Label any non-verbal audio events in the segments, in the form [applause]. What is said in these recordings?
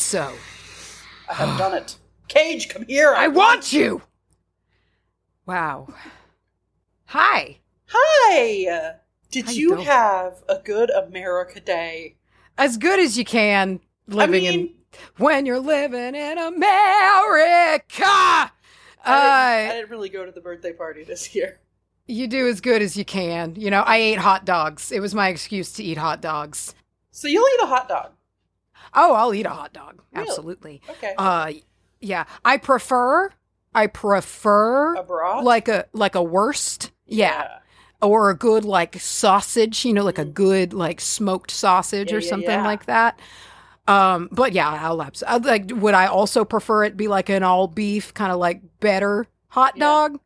so. I have done it. Cage, come here. I want you. Wow. Hi. Hi. Did How you have a good America Day? As good as you can living in mean- when you're living in America. I didn't, I Uh, didn't really go to the birthday party this year. you do as good as you can. You know, I ate hot dogs. It was my excuse to eat hot dogs. So you'll eat a hot dog. Oh, I'll eat a hot dog. Really? Absolutely. Okay. Uh yeah, I prefer I prefer a like a like a worst. Yeah. Or a good like sausage, you know, like a good like smoked sausage. Yeah, or yeah, something yeah. like that. Um, but yeah, I'll absolutely like. Would I also prefer it be like an all beef kind of like better hot Yeah. dog?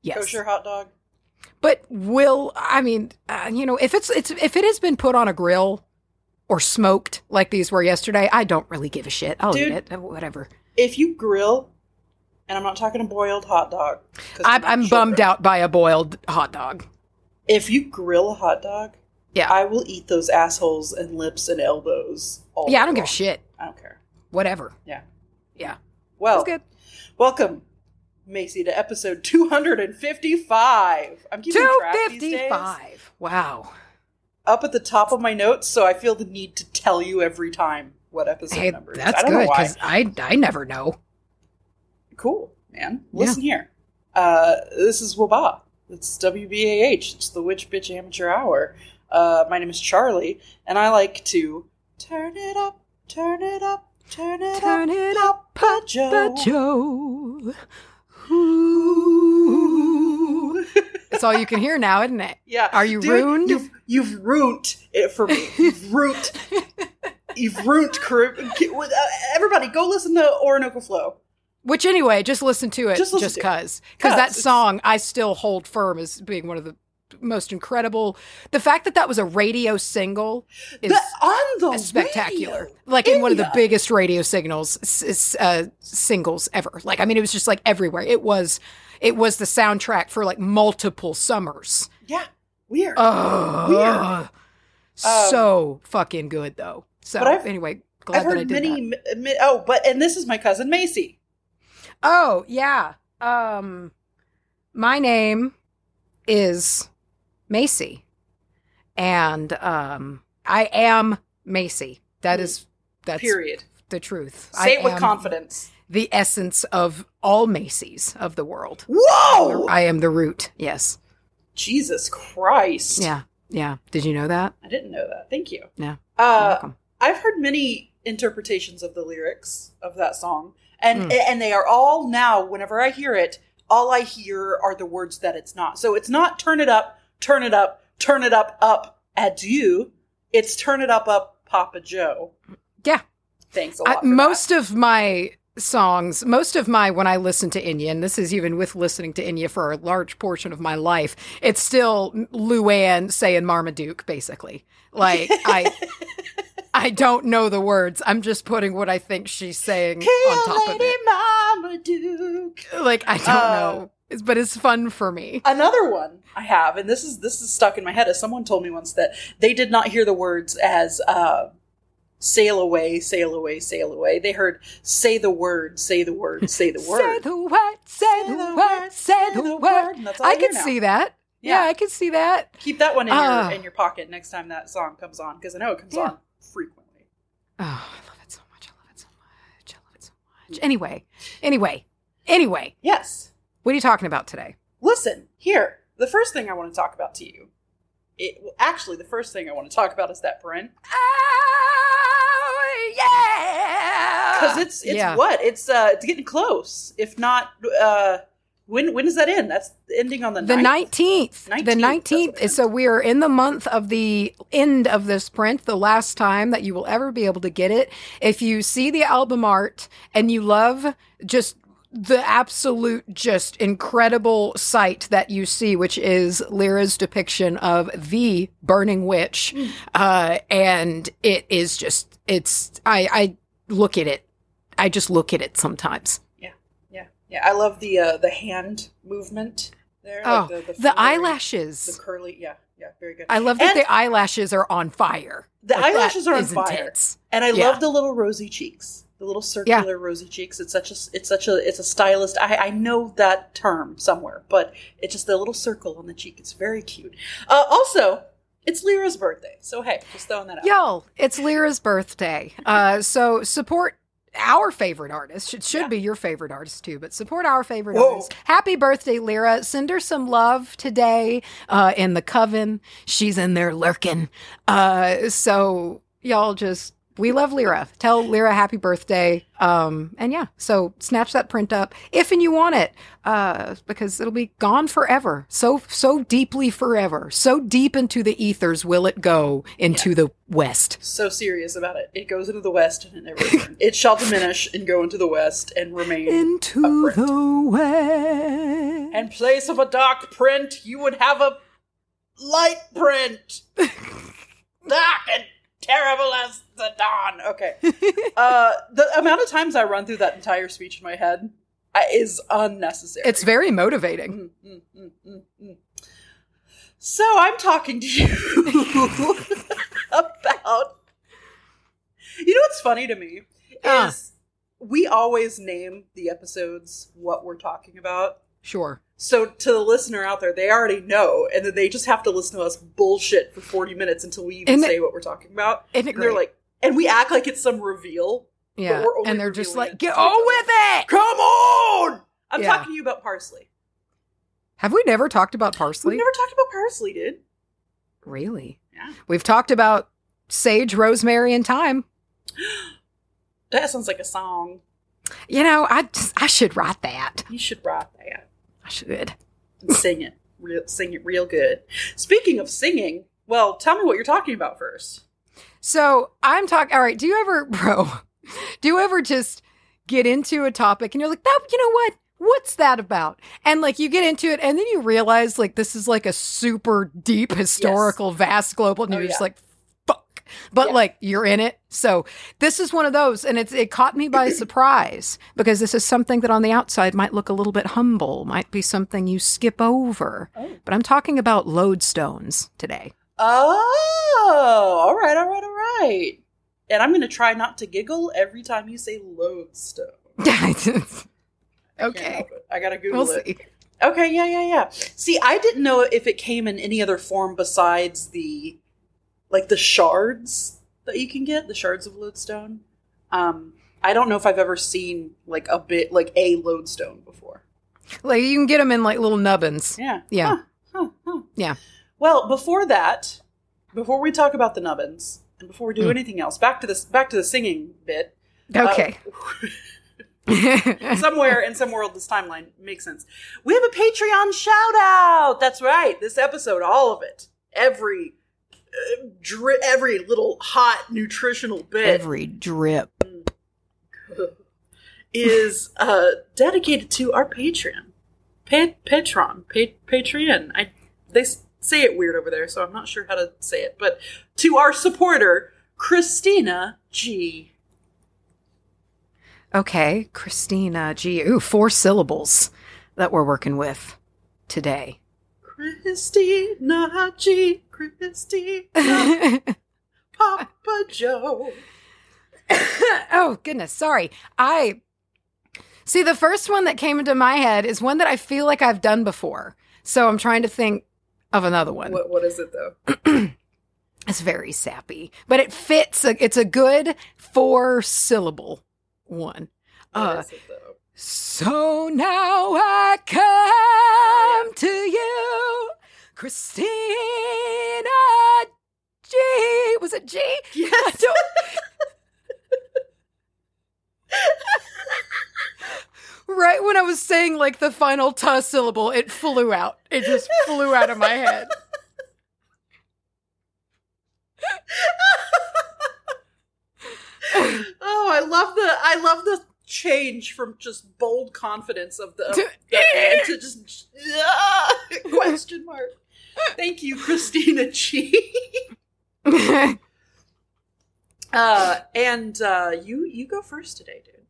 Yes, Kosher hot dog. but will I mean, uh, you know, if it's it's if it has been put on a grill or smoked like these were yesterday, I don't really give a shit. I'll Dude. eat it, whatever. If you grill, and I'm not talking a boiled hot dog. I'm, I'm bummed out by a boiled hot dog. If you grill a hot dog, Yeah. I will eat those assholes and lips and elbows. All Yeah, I don't give a shit. I don't care. Whatever. Yeah. Yeah, Well, good. welcome, Macy, to episode 255. I'm keeping Two track these days. fifty-five. Wow. Up at the top of my notes, so I feel the need to tell you every time what episode Hey, number it is. that's good because I I never know. Cool, man. Yeah. Listen here. Uh, this is Waba. It's WBAH. It's the Witch Bitch Amateur Hour. Uh, my name is Charlye, and I like to turn it up, turn it up, turn it Turn up, it up, Papa Joe. Ooh. That's all you can hear now, isn't it? Yeah. Are you Dude, ruined? You've, ruined it for me. You've ruined. you've ruined. Car- uh, everybody, go listen to Orinoco Flow. Which anyway, just listen to it Just cause. That song I still hold firm as being one of the most incredible. The fact that that was a radio single is The, on the spectacular. radio. Like in one of the biggest radio signals uh, singles ever. Like I mean, it was just like everywhere. It was it was the soundtrack for like multiple summers. Yeah. Weird. Oh, Weird. so fucking good though. So But I've- anyway, glad I've that I heard did many. that. mi- oh, but and this is my cousin Macy. Oh yeah. Um, my name is Macy, and um, I am Macy. That Hmm. is that's Period. the truth. Say I it with confidence. The essence of all Macy's of the world. Whoa! I am the root. Yes. Jesus Christ. Yeah. Yeah. Did you know that? I didn't know that. Thank you. Yeah. You're Uh, welcome. I've heard many interpretations of the lyrics of that song, and Hmm. and they are all now. Whenever I hear it, all I hear are the words that it's not. So it's not "turn it up, turn it up, turn it up, up adieu." It's "turn it up, up, Papa Joe." Yeah. Thanks a lot. I, most that. of my songs, most of my when I listen to Enya, and this is even with listening to Enya for a large portion of my life, it's still Luann saying Marmaduke, basically. Like [laughs] I I don't know the words. I'm just putting what I think she's saying on top of Lady it. Marmaduke. Like I don't Uh, know. It's, but it's fun for me. Another one I have, and this is this is stuck in my head. As someone told me once that they did not hear the words as uh, "sail away, sail away, sail away." They heard "say the word, say the word, say the word." Say the word, say the word, say the word. and that's all I I can see that. Yeah, Yeah. I can see that. Keep that one in Ah. your in your pocket next time that song comes on, because I know it comes Yeah. on frequently. Oh, I love it so much. I love it so much. I love it so much. Anyway, anyway, anyway, Yes. what are you talking about today? Listen here. The first thing I want to talk about to you, it well, actually the first thing I want to talk about is that Brent. Oh, yeah. because it's it's yeah. what it's uh it's getting close if not uh when when does that end that's ending on the, The 9th? nineteenth. The 19th, that's nineteenth. what it So we are in the month of the end of this print, the last time that you will ever be able to get it. If you see the album art and you love just the absolute, just incredible sight that you see, which is Lyra's depiction of the burning witch, Hmm. uh, and it is just it's I I look at it, I just look at it sometimes. yeah yeah yeah i love the uh the hand movement there Oh, like the, finger- eyelashes. the curly yeah yeah very good I love that And the eyelashes are on fire. the Like, eyelashes are on fire intense. and i Yeah. love the little rosy cheeks The little circular rosy cheeks. It's such a it's such a it's a stylist. I, I know that term somewhere, but it's just the little circle on the cheek. It's very cute. Uh, also, it's Lyra's birthday, so hey, just throwing that out. Y'all, it's Lyra's birthday. Uh, so support our favorite artist. It should Yeah. be your favorite artist too, but support our favorite Whoa. artist. Happy birthday, Lyra. Send her some love today uh, in the coven. She's in there lurking. Uh, so y'all just we love Lyra. Tell Lyra happy birthday. Um, and yeah, so snatch that print up if and you want it, uh, because it'll be gone forever. So so deeply forever. So deep into the ethers will it go into the west. So serious about it. It goes into the west and it never returns. [laughs] it shall diminish and go into the west and remain. Into the west. In place of a dark print, you would have a light print. [laughs] dark and terrible as the dawn. Okay. [laughs] Uh, the amount of times I run through that entire speech in my head uh, is unnecessary. It's very motivating. Mm, mm, mm, mm, mm. So I'm talking to you [laughs] about. You know what's funny to me is we always name the episodes what we're talking about. Sure. So to the listener out there, they already know, and then they just have to listen to us bullshit for forty minutes until we even Isn't it- say what we're talking about. And they're great? like, and we act like it's some reveal. Yeah. we're only And they're just like, it get on with it. Come on! I'm Yeah. talking to you about parsley. Have we never talked about parsley? We've never talked about parsley, dude. really? Yeah. We've talked about sage, rosemary, and thyme. [gasps] That sounds like a song. You know, I just, I should write that. You should write that Should. and sing it. Real, sing it real good. Speaking of singing, well, tell me what you're talking about first. So I'm talking. All right. Do you ever, [laughs] bro? Do you ever just get into a topic and you're like, that? You know what? What's that about? And like you get into it, and then you realize like this is like a super deep historical, vast global, and Oh, you're just yeah. like, fuck. But Yeah. like you're in it. So this is one of those, and it's it caught me by [clears throat] surprise because this is something that on the outside might look a little bit humble, might be something you skip over. Oh. But I'm talking about lodestones today. Oh, all right, all right, all right. And I'm going to try not to giggle every time you say lodestone. [laughs] Okay. help. I gotta Google We'll it. see. Okay, yeah, yeah, yeah. See, I didn't know if it came in any other form besides the, like the shards that you can get, the shards of lodestone. Um, I don't know if I've ever seen like a bit like a lodestone before. Like you can get them in like little nubbins. Yeah, Yeah. Huh, huh, huh. Yeah. Well, before that, before we talk about the nubbins and before we do Mm. anything else, back to this, back to the singing bit. Okay. Uh, [laughs] [laughs] somewhere in some world this timeline makes sense we have a patreon shout out that's right this episode all of it every uh, dri- every little hot nutritional bit Every drip. is uh dedicated to our patreon pa- patron pa- patreon i they say it weird over there so i'm not sure how to say it but to our supporter christina g Okay, Christina G. Ooh, four syllables that we're working with today. Christina g christina [laughs] papa joe [coughs] oh, goodness. Sorry. I see the first one that came into my head is one that I feel like I've done before. So I'm trying to think of another one. What what is it though? [coughs] It's very sappy, but it fits. A, it's a good four syllable one. What Uh, is it though? So now I come to you, Christina G. Was it G? I Yes. don't. right when I was saying like the final t syllable, it flew out. It just flew out of my head. [laughs] oh, I love the I love the change from just bold confidence of the, of To- the [laughs] to just ah, [laughs] question mark. Thank you, Christina G. [laughs] Uh, and uh, you you go first today, dude.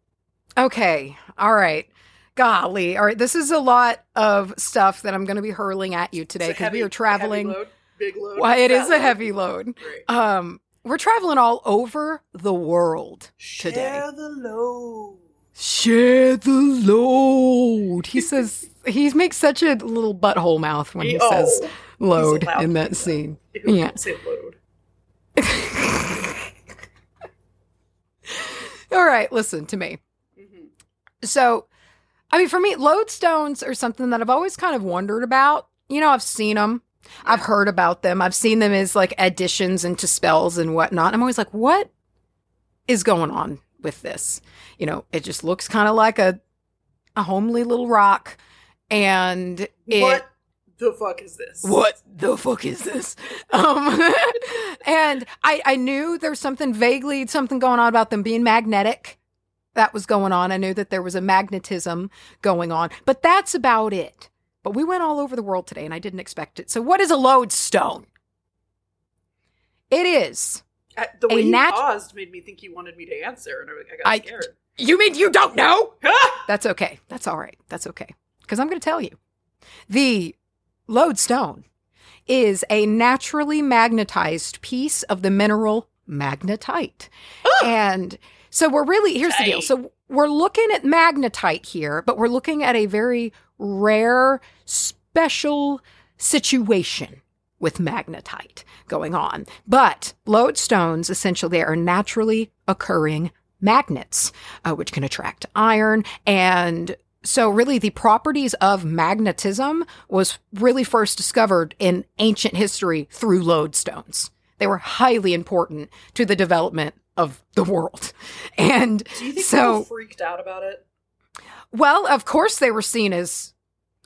Okay. All right. Golly. All right. This is a lot of stuff that I'm going to be hurling at you today because we are traveling. load, big load. Well, it is a heavy load. Great. Um, we're traveling all over the world today. Share the load. Share the load. He says he makes such a little butthole mouth when he Oh, says load in that scene. [laughs] Yeah. Say load. [laughs] All right, listen to me. Mhm. So, I mean, for me, lodestones are something that I've always kind of wondered about. You know, I've seen them, I've heard about them, I've seen them as like additions into spells and whatnot. I'm always like, what is going on with this? You know, it just looks kind of like a a homely little rock, and it. what the fuck is this? What the fuck is this? [laughs] Um, and I, I knew there was something vaguely something going on about them being magnetic. That was going on. I knew that there was a magnetism going on, but that's about it. But we went all over the world today, and I didn't expect it. So, what is a lodestone? It is. Uh, the way you nat- paused made me think you wanted me to answer, and I, I got I- scared. You mean you don't know? [laughs] That's okay. That's all right. That's okay. Because I'm going to tell you. The lodestone is a naturally magnetized piece of the mineral magnetite. and so we're really, here's the deal. So we're looking at magnetite here, but we're looking at a very rare, special situation with magnetite going on. But lodestones, essentially, they are naturally occurring magnets, uh, which can attract iron. And so, really, the properties of magnetism was really first discovered in ancient history through lodestones. They were highly important to the development of the world. [laughs] And Do you think so, freaked out about it? well, of course, they were seen as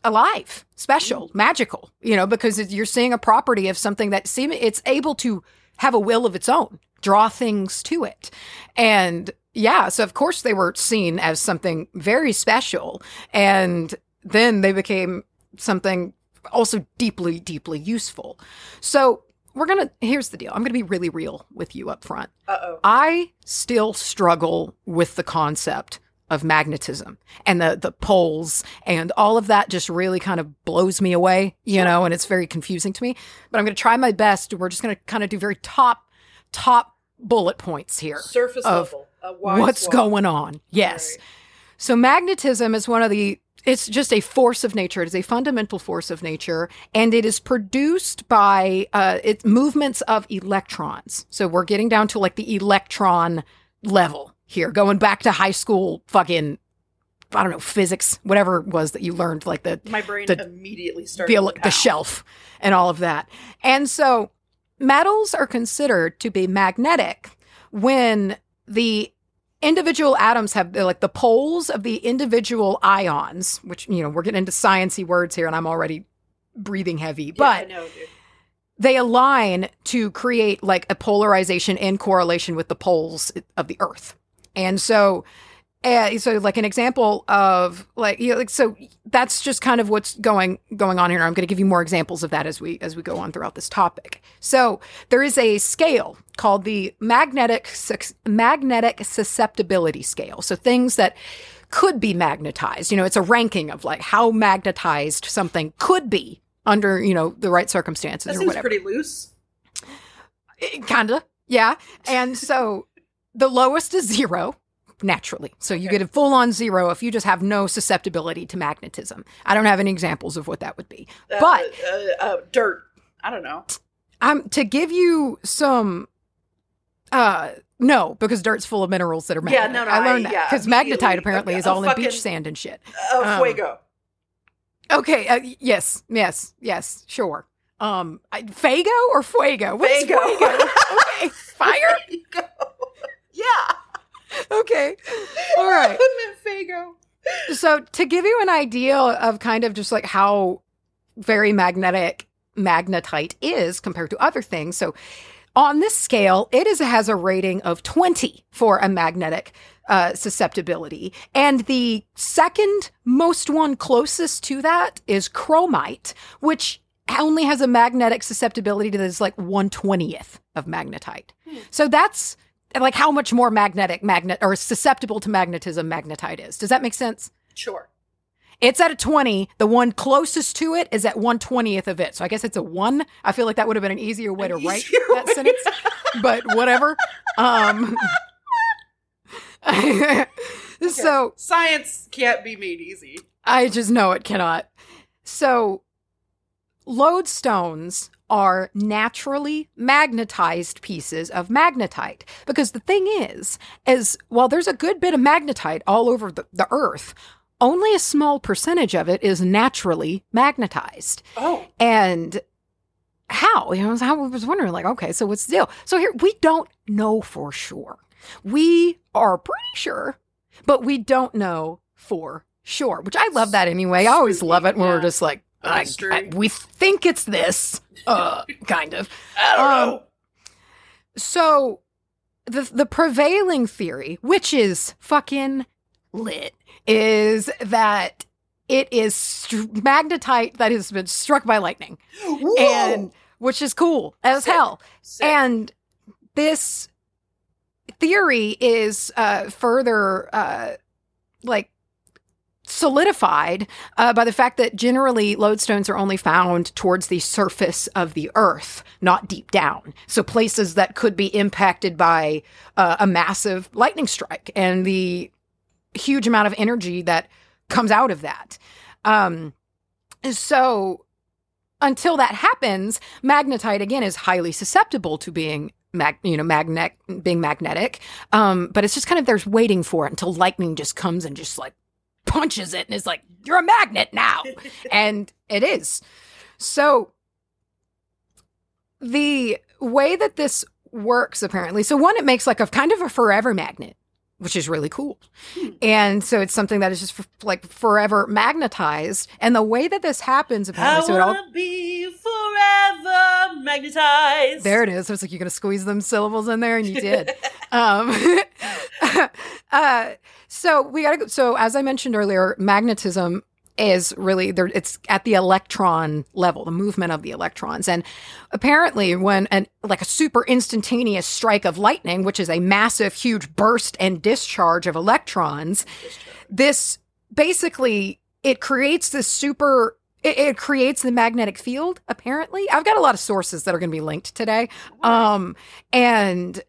alive, special, mm. magical, you know, because you're seeing a property of something that seem it's able to have a will of its own, draw things to it. And yeah, so of course they were seen as something very special. And then they became something also deeply, deeply useful. So we're to, here's the deal. I'm to be really real with you up front. Uh oh. I still struggle with the concept of magnetism and the the poles and all of that just really kind of blows me away, you know, and it's very confusing to me. But I'm to try my best. We're just to kind of do very top top bullet points here. Surface level. What's swath. going on? Yes. Right. So magnetism is one of the it's just a force of nature. It is a fundamental force of nature, and it is produced by uh, it's movements of electrons. So we're getting down to like the electron level here, going back to high school fucking I don't know physics, whatever it was that you learned, like the My brain The- immediately started. the, the shelf and all of that. And so metals are considered to be magnetic when the individual atoms have like the poles of the individual ions, which, you know, we're getting into sciency words here and I'm already breathing heavy, but know, they align to create like a polarization in correlation with the poles of the earth. And so uh, so like an example of like you know, like so that's just kind of what's going going on here. I'm going to give you more examples of that as we as we go on throughout this topic. So there is a scale called the magnetic magnetic susceptibility scale. So things that could be magnetized. You know, it's a ranking of like how magnetized something could be under you know the right circumstances That or whatever. pretty loose. Kinda, yeah. And so the lowest is zero, naturally. So you Okay. get a full on zero if you just have no susceptibility to magnetism. I don't have any examples of what that would be. Uh, But uh, uh, dirt. I don't know. um, to give you some, uh, no, because dirt's full of minerals that are Yeah, no, no, I learned I- that because immediately. magnetite apparently Okay, is all in beach sand and shit. Uh, Um, fuego. Okay, uh, yes, yes, yes, sure. Um, I, Fago or Fuego? What's Fago. Fuego? [laughs] okay, fire. [laughs] Yeah. [laughs] Okay, all right. [laughs] Fago. So to give you an idea of kind of just like how very magnetic magnetite is compared to other things. So on this scale, it is has a rating of 20 for a magnetic uh, susceptibility. And the second most one closest to that is chromite, which only has a magnetic susceptibility that is like 120th of magnetite. Hmm. So that's like how much more magnetic magnet or susceptible to magnetism magnetite is. Does that make sense? Sure. It's at a 20. The one closest to it is at 120th of it. So I guess it's a 1. I feel like that would have been an easier way An to write that way. sentence. But whatever. Um [laughs] So Science can't be made easy. I just know it cannot. So, lodestones are naturally magnetized pieces of magnetite. Because the thing is is while there's a good bit of magnetite all over the, the earth only a small percentage of it is naturally magnetized. Oh, and how? You know i was wondering like okay so what's the deal? So here we don't know for sure. We are pretty sure but we don't know for sure which i love that anyway. I always love it when we're just like I. I- we think it's this uh [laughs] kind of I don't Um, know. so the the prevailing theory, which is fucking lit, is that it is str- magnetite that has been struck by lightning, Whoa! and which is cool as Sick. hell. Sick. And this theory is uh, further uh, like solidified uh, by the fact that generally lodestones are only found towards the surface of the earth, not deep down. So places that could be impacted by uh, a massive lightning strike and the huge amount of energy that comes out of that. Um, so until that happens, magnetite again is highly susceptible to being mag- you know magnet being magnetic. Um, but it's just kind of there's waiting for it until lightning just comes and just like punches it and is like you're a magnet now, [laughs] and it is. So the way that this works apparently, so one it makes like a kind of a forever magnet. Which is really cool. Hmm. And so it's something that is just f- like forever magnetized. And the way that this happens, I apparently, so it all be forever magnetized. There it is. So It's like you're going to squeeze them syllables in there, and you did. [laughs] um, [laughs] uh, so we got to go. So as I mentioned earlier, magnetism is really there. It's at the electron level, the movement of the electrons, and apparently, when an like a super instantaneous strike of lightning, which is a massive, huge burst and discharge of electrons, this basically it creates this super it, it creates the magnetic field apparently i've got a lot of sources that are going to be linked today um and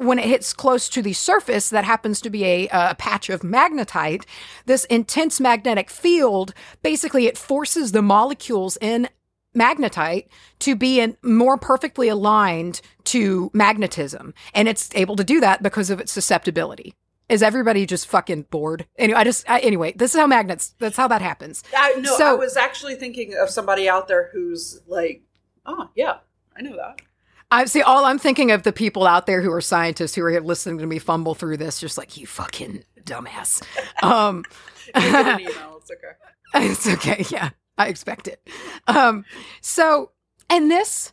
when it hits close to the surface that happens to be a, a patch of magnetite. This intense magnetic field basically it forces the molecules in magnetite to be in more perfectly aligned to magnetism. And it's able to do that because of its susceptibility. Is everybody just fucking bored? Anyway i just I, anyway this is how magnets that's how that happens. I no, So- I was actually thinking of somebody out there who's like, oh yeah, I know that. I see. All I'm thinking of the people out there who are scientists who are listening to me fumble through this, just like you fucking dumbass. [laughs] Um. [laughs] It's okay. it's okay. Yeah, I expect it. Um, so, and this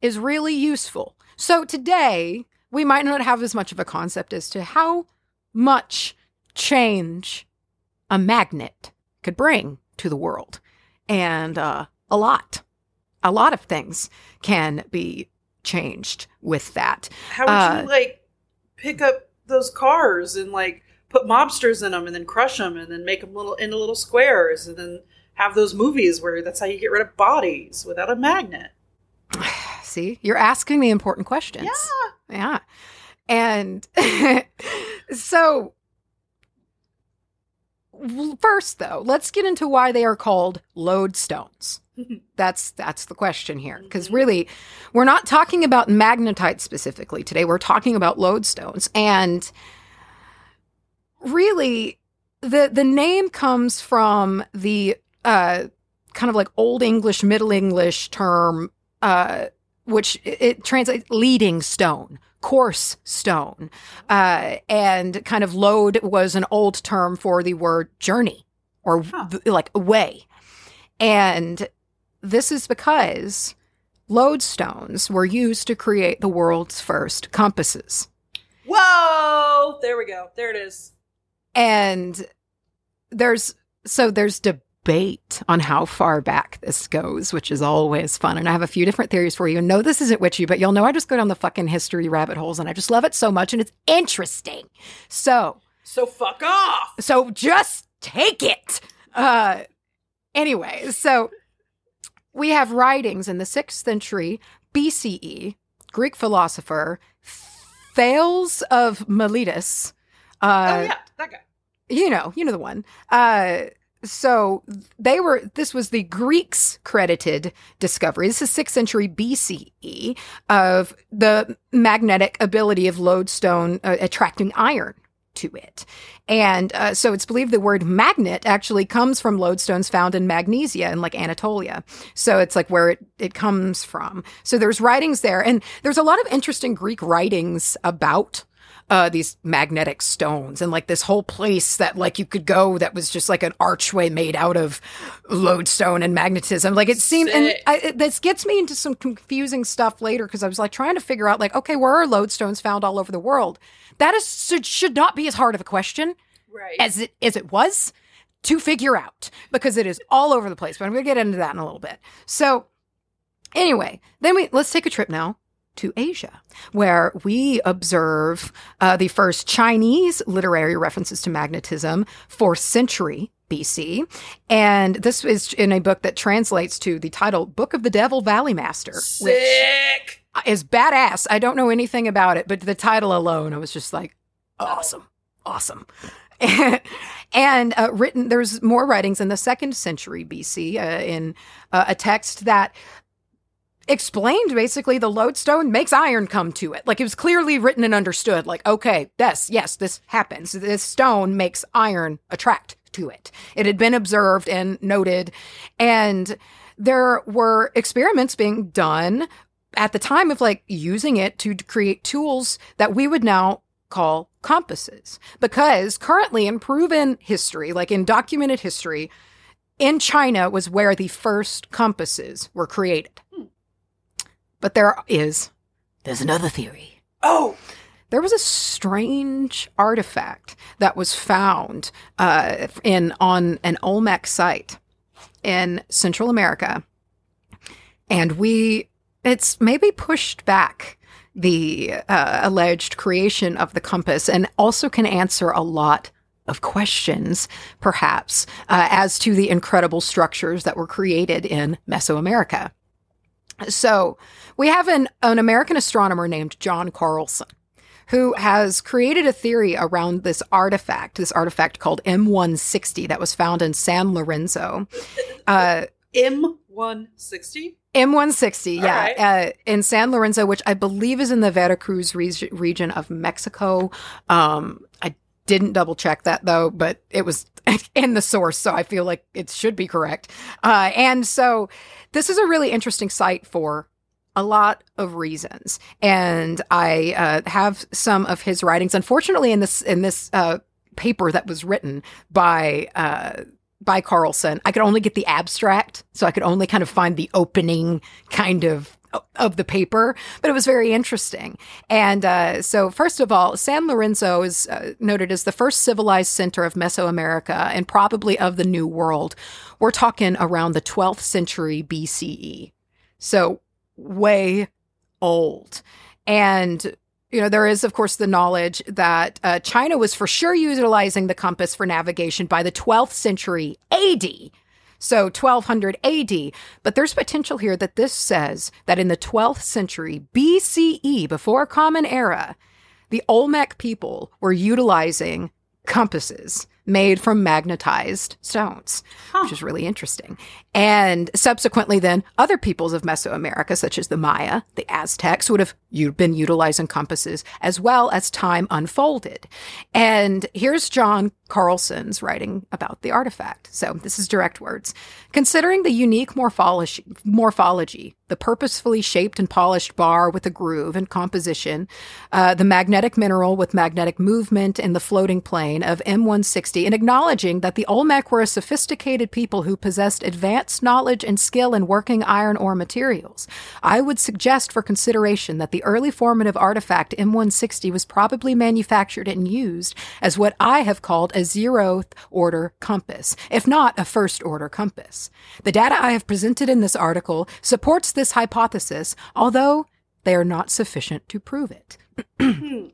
is really useful. So today we might not have as much of a concept as to how much change a magnet could bring to the world, and uh, a lot, a lot of things can be changed with that. How would Uh, you like pick up those cars and like put mobsters in them and then crush them and then make them little into little squares and then have those movies where that's how you get rid of bodies without a magnet? [sighs] See, you're asking the important questions. Yeah. Yeah. And [laughs] so, first though, let's get into why they are called lodestones. [laughs] That's that's the question here because Mhm. really we're not talking about magnetite specifically today. We're talking about lodestones and really the the name comes from the uh kind of like old English, middle English term uh which it, it translates leading stone, course stone. Uh and kind of load was an old term for the word journey or Huh. like way. And this is because lodestones were used to create the world's first compasses. Whoa! There we go. There it is. And there's so there's debate on how far back this goes, which is always fun. And I have a few different theories for you. And no, this isn't witchy, but you'll know I just go down the fucking history rabbit holes and I just love it so much and it's interesting. So So fuck off. so just take it. Uh, anyway, so we have writings in the sixth century BCE, Greek philosopher Thales of Miletus. Uh, oh yeah, that guy. you know, you know the one. Uh, so they were. This was the Greeks' credited discovery. This is sixth century BCE of the magnetic ability of lodestone uh, attracting iron to it. And uh, so it's believed the word magnet actually comes from lodestones found in Magnesia and like Anatolia. So it's like where it, it comes from. So there's writings there. And there's a lot of interesting Greek writings about uh, these magnetic stones and like this whole place that like you could go that was just like an archway made out of lodestone and magnetism. Like it seemed, and I, it, this gets me into some confusing stuff later because I was like trying to figure out like, okay, where are lodestones found all over the world? That is should, should not be as hard of a question Right. as it as it was to figure out because it is all over the place. But I'm going to get into that in a little bit. So anyway, then we let's take a trip now to Asia, where we observe uh, the first Chinese literary references to magnetism, fourth century BC, and this is in a book that translates to the title "Book of the Devil Valley Master," which Sick. is badass. I don't know anything about it, but the title alone, I was just like, awesome, awesome. [laughs] and uh, written, there's more writings in the second century BC uh, in uh, a text that explained basically the lodestone makes iron come to it. Like it was clearly written and understood. Like, okay, yes, yes, this happens. This stone makes iron attract to it. It had been observed and noted, and there were experiments being done at the time of like using it to create tools that we would now call compasses. Because currently in proven history, like in documented history, in China was where the first compasses were created. Hmm. But there is, there's another theory. Oh, there was a strange artifact that was found uh, in on an Olmec site in Central America, and we it's maybe pushed back the uh, alleged creation of the compass, and also can answer a lot of questions, perhaps, uh, as to the incredible structures that were created in Mesoamerica. So we have an, an American astronomer named John Carlson who has created a theory around this artifact, this artifact called M160 that was found in San Lorenzo. [laughs] Uh, M160. M160, All yeah, right. uh, in San Lorenzo, which I believe is in the Veracruz reg- region of Mexico. Um, didn't double check that though, but it was [laughs] in the source, so I feel like it should be correct. Uh, and so this is a really interesting site for a lot of reasons, and I uh, have some of his writings. Unfortunately, in this in this uh, paper that was written by uh, by Carlson, I could only get the abstract, so I could only kind of find the opening kind of of the paper, but it was very interesting. And uh, so, first of all, San Lorenzo is uh, noted as the first civilized center of Mesoamerica and probably of the New World. We're talking around the 12th century BCE. So, way old. And you know, there is, of course, the knowledge that uh, China was for sure utilizing the compass for navigation by the 12th century AD. So 1200 AD. But there's potential here that this says that in the 12th century BCE, before Common Era, the Olmec people were utilizing compasses made from magnetized stones, Huh. which is really interesting. And subsequently, then other peoples of Mesoamerica, such as the Maya, the Aztecs, would have been utilizing compasses as well as time unfolded. And here's John Carlson's writing about the artifact. So this is direct words. Considering the unique morphology, morphology the purposefully shaped and polished bar with a groove and composition, uh, the magnetic mineral with magnetic movement in the floating plane of M160, and acknowledging that the Olmec were a sophisticated people who possessed advanced knowledge and skill in working iron ore materials, I would suggest for consideration that the early formative artifact M160 was probably manufactured and used as what I have called a zeroth order compass, if not a first order compass. The data I have presented in this article supports this hypothesis, although they are not sufficient to prove it. [clears throat]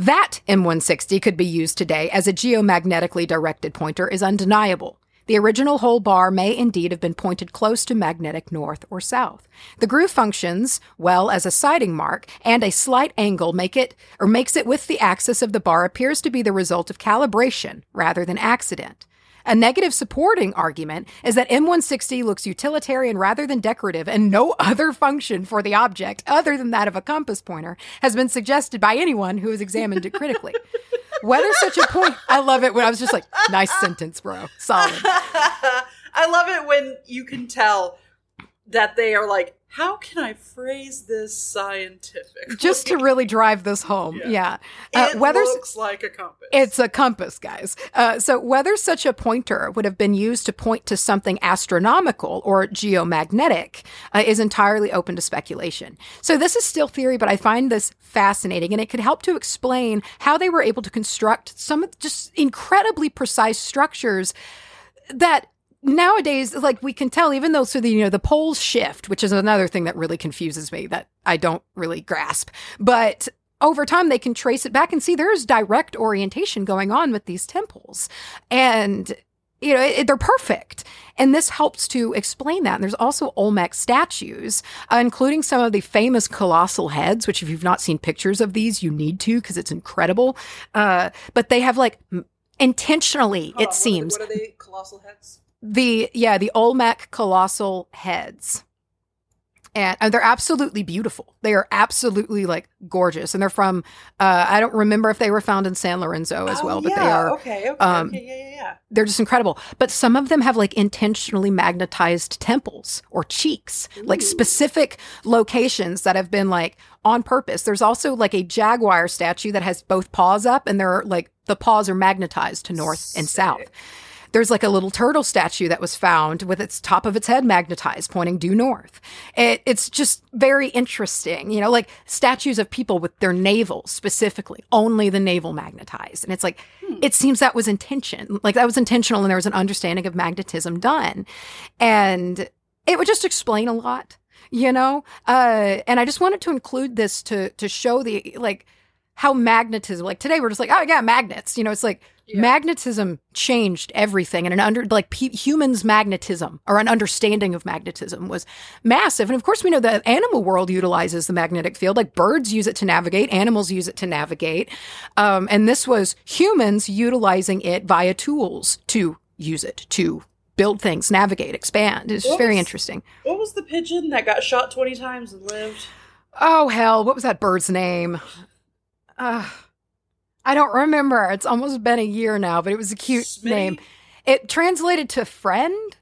That M160 could be used today as a geomagnetically directed pointer is undeniable. The original whole bar may indeed have been pointed close to magnetic north or south. The groove functions well as a sighting mark, and a slight angle make it or makes it with the axis of the bar appears to be the result of calibration rather than accident. A negative supporting argument is that M160 looks utilitarian rather than decorative, and no other function for the object, other than that of a compass pointer, has been suggested by anyone who has examined it critically. [laughs] Whether such a point, I love it when I was just like, nice sentence, bro. Solid. [laughs] I love it when you can tell that they are like, how can I phrase this scientifically? Just to really drive this home. Yeah. yeah. Uh, whether looks like a compass. It's a compass, guys. Uh, so, whether such a pointer would have been used to point to something astronomical or geomagnetic uh, is entirely open to speculation. So, this is still theory, but I find this fascinating, and it could help to explain how they were able to construct some just incredibly precise structures that nowadays like we can tell even though so the you know the poles shift which is another thing that really confuses me that i don't really grasp but over time they can trace it back and see there's direct orientation going on with these temples and you know it, they're perfect and this helps to explain that and there's also olmec statues uh, including some of the famous colossal heads which if you've not seen pictures of these you need to because it's incredible uh, but they have like intentionally it on, seems What are, they, what are they? Colossal heads? The yeah the olmec colossal heads. And, and they're absolutely beautiful. They are absolutely like gorgeous. And they're from uh i don't remember if they were found in san lorenzo as Oh, well but they are Okay, okay, um, okay, yeah, yeah, yeah. they're just incredible. But some of them have like intentionally magnetized temples or cheeks like specific locations that have been like on purpose. There's also like a jaguar statue that has both paws up and they're like the paws are magnetized to north and south. Sick. There's like a little turtle statue that was found with its top of its head magnetized, pointing due north. It, it's just very interesting, you know, like statues of people with their navel specifically, only the navel magnetized. And it's like, it seems that was intention, like that was intentional, and there was an understanding of magnetism done. And it would just explain a lot, you know? Uh, and I just wanted to include this to to show the like how magnetism like today we're just like oh yeah magnets you know it's like Yeah. magnetism changed everything and an under like pe- humans magnetism or an understanding of magnetism was massive and of course we know the animal world utilizes the magnetic field like birds use it to navigate animals use it to navigate um, and this was humans utilizing it via tools to use it to build things navigate expand it's just very interesting What was the pigeon that got shot 20 times and lived? Oh hell, what was that bird's name? Uh, I don't remember. It's almost been a year now, but it was a cute Smitty? name. It translated to friend,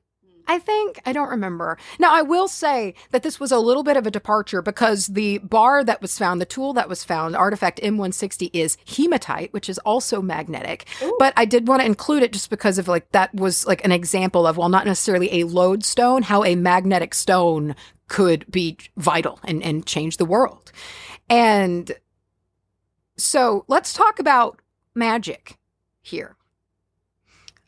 I think. I don't remember. Now, I will say that this was a little bit of a departure because the bar that was found, the tool that was found, artifact M160 is hematite, which is also magnetic. Ooh. But I did want to include it just because of like that was like an example of, well, not necessarily a lodestone, how a magnetic stone could be vital and, and change the world. And so let's talk about magic here.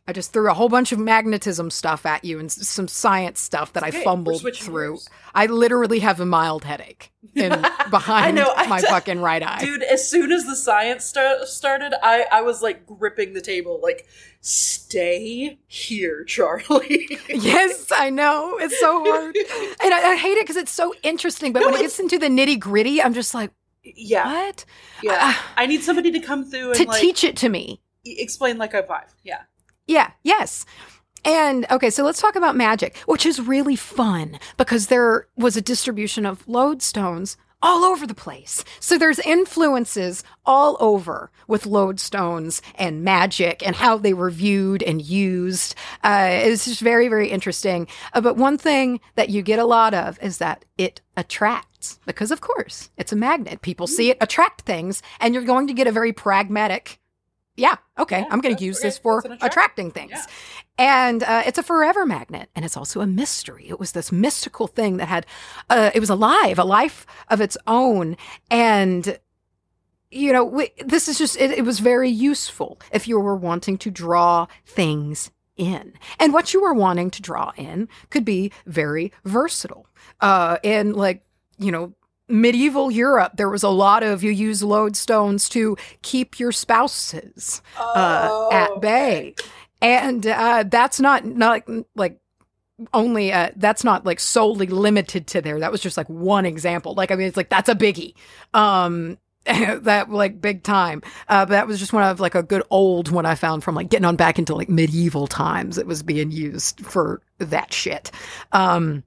I just threw a whole bunch of magnetism stuff at you and some science stuff that I Okay, we're fumbled through. gears. I literally have a mild headache in [laughs] behind I know, my fucking right eye. Dude, as soon as the science start, started, I, I was like gripping the table, like, stay here, Charlye. [laughs] Yes, I know. It's so hard. [laughs] And I, I hate it because it's so interesting. But No, when it gets into the nitty gritty, I'm just like, yeah, what? yeah. Uh, I need somebody to come through and to like teach it to me. explain like I'm five. Yeah. Yeah, yes. And okay, so let's talk about magic, which is really fun because there was a distribution of lodestones all over the place. So there's influences all over with lodestones and magic and how they were viewed and used. Uh, it's just very, very interesting. Uh, but one thing that you get a lot of is that it attracts because, of course, it's a magnet. People see it attract things, and you're going to get a very pragmatic. Yeah, okay, Yeah, I'm going to use this for attract- attracting things. Yeah. And uh, it's a forever magnet, and it's also a mystery. It was this mystical thing that had, uh, it was alive, a life of its own, and you know, we, this is just it, it was very useful if you were wanting to draw things in, and what you were wanting to draw in could be very versatile. Uh, in like you know medieval Europe, there was a lot of you use lodestones to keep your spouses uh, Oh, at bay. And uh, that's not not like only uh, that's not like solely limited to there. That was just like one example. Like I mean, it's like that's a biggie. Um, [laughs] that like big time. Uh, but that was just one of like a good old one I found from like getting on back into like medieval times. It was being used for that shit. Um,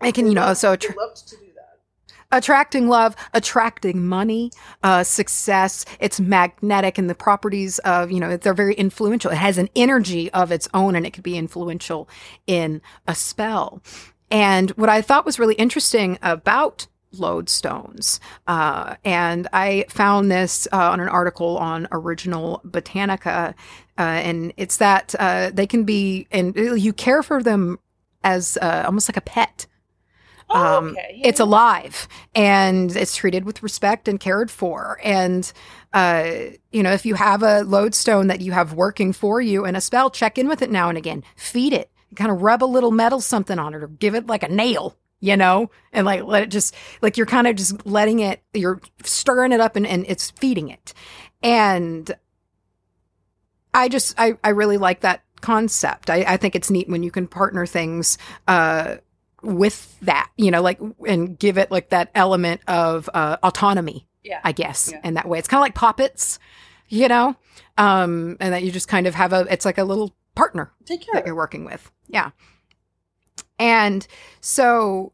I can you know so. They loved to do. Attracting love, attracting money, uh, success. It's magnetic, and the properties of you know they're very influential. It has an energy of its own, and it could be influential in a spell. And what I thought was really interesting about lodestones, uh, and I found this uh, on an article on Original Botanica, uh, and it's that uh, they can be, and you care for them as uh, almost like a pet. Oh, Um, okay. yeah, It's alive and it's treated with respect and cared for. And, uh, you know, if you have a lodestone that you have working for you in a spell, check in with it now and again. Feed it. Kind of rub a little metal something on it or give it like a nail, you know, and like let it just, like you're kind of just letting it, you're stirring it up and, and it's feeding it. And I just, I, I really like that concept. I, I think it's neat when you can partner things, uh, with that, you know, like and give it like that element of uh, autonomy, Yeah. I guess, Yeah. in that way. It's kind of like poppets, you know, um, and that you just kind of have a, it's like a little partner Take care that you're working with. Yeah. And so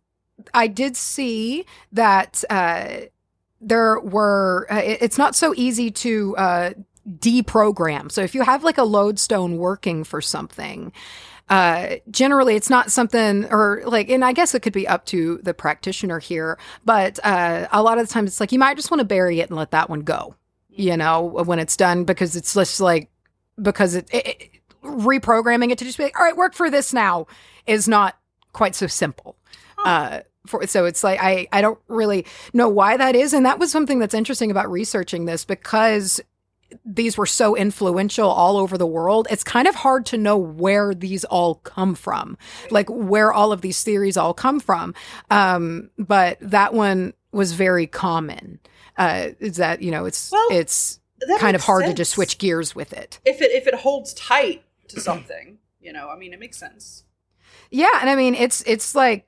I did see that uh, there were, uh, it- it's not so easy to uh, deprogram. So if you have like a lodestone working for something, uh, generally it's not something or like, and I guess it could be up to the practitioner here, but uh, a lot of the times it's like you might just want to bury it and let that one go, you know, when it's done because it's just like, because it, it, it- reprogramming it to just be like, all right, work for this now is not quite so simple. Uh, for, so it's like I, I don't really know why that is, and that was something that's interesting about researching this because these were so influential all over the world. It's kind of hard to know where these all come from, like where all of these theories all come from. Um, but that one was very common. Uh, is that you know it's Well, it's kind of hard to just switch gears with it. If it if it holds tight to something, you know, I mean, it makes sense. Yeah, and I mean it's it's like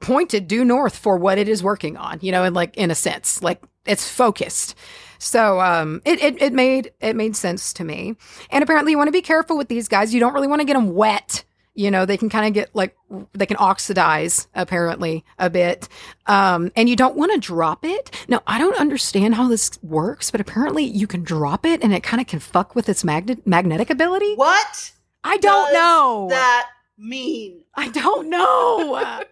pointed due north for what it is working on, you know, and like in a sense, like it's focused. So um, it, it it made it made sense to me. And apparently, you want to be careful with these guys. You don't really want to get them wet. You know, they can kind of get like they can oxidize apparently a bit, um, and you don't want to drop it. Now, I don't understand how this works, but apparently, you can drop it, and it kind of can fuck with its magnet magnetic ability. What I don't does know. that mean? I don't know. [laughs]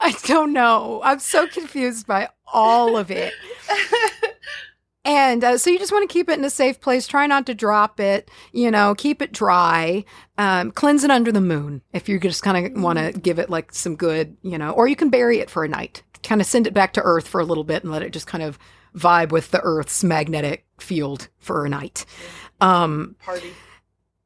I don't know. I'm so confused by all of it. [laughs] And uh, so you just want to keep it in a safe place. Try not to drop it. You know, keep it dry. Um, cleanse it under the moon if you just kind of want to give it like some good, you know, or you can bury it for a night. Kind of send it back to Earth for a little bit and let it just kind of vibe with the Earth's magnetic field for a night. Um, Party.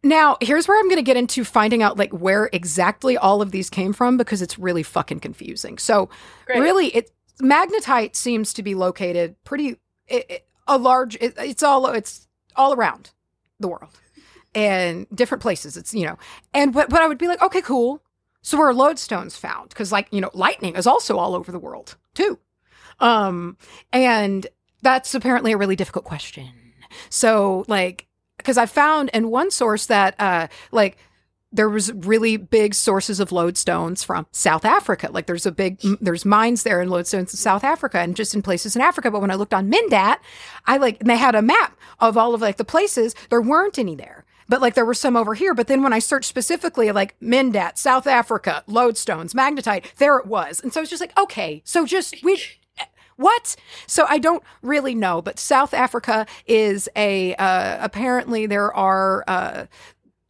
now, here's where I'm going to get into finding out like where exactly all of these came from because it's really fucking confusing. So, Great. really, it magnetite seems to be located pretty it, it- a large. It, it's all it's all around the world and different places. It's you know, and but but I would be like, okay, cool. So where are lodestones found? Because like you know, lightning is also all over the world too. Um, and that's apparently a really difficult question. So like because I found in one source that uh like there was really big sources of lodestones from South Africa. Like there's a big there's mines there in lodestones in South Africa and just in places in Africa. But when I looked on Mindat, I like and they had a map of all of like the places there weren't any there. But like there were some over here. But then when I searched specifically like Mindat, South Africa, lodestones, magnetite, there it was. And so it's just like, okay, so just we what? So I don't really know, but South Africa is a uh, apparently there are uh,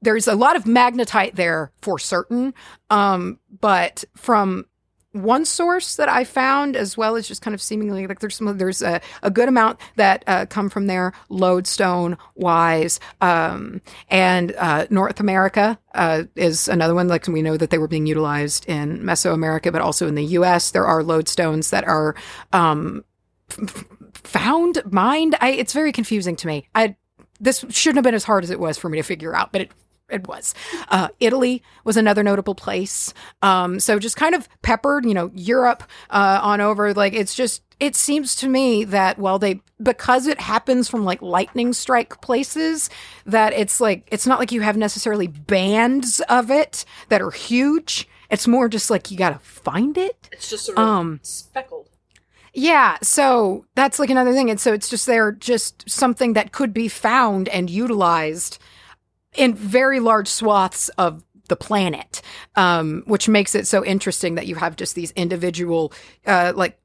there's a lot of magnetite there for certain, um, but from one source that I found, as well as just kind of seemingly like there's some there's a, a good amount that uh, come from there, lodestone wise, um, and uh, North America uh, is another one. Like we know that they were being utilized in Mesoamerica, but also in the U.S. There are lodestones that are um, found, mined. I, it's very confusing to me. I this shouldn't have been as hard as it was for me to figure out, but it it was. Uh, Italy was another notable place. Um, so just kind of peppered, you know, Europe uh, on over. Like it's just, it seems to me that well, they because it happens from like lightning strike places, that it's like it's not like you have necessarily bands of it that are huge. It's more just like you got to find it. It's just sort of Um, speckled. Yeah, so that's like another thing. And so it's just they're just something that could be found and utilized in very large swaths of the planet, um, which makes it so interesting that you have just these individual, uh, like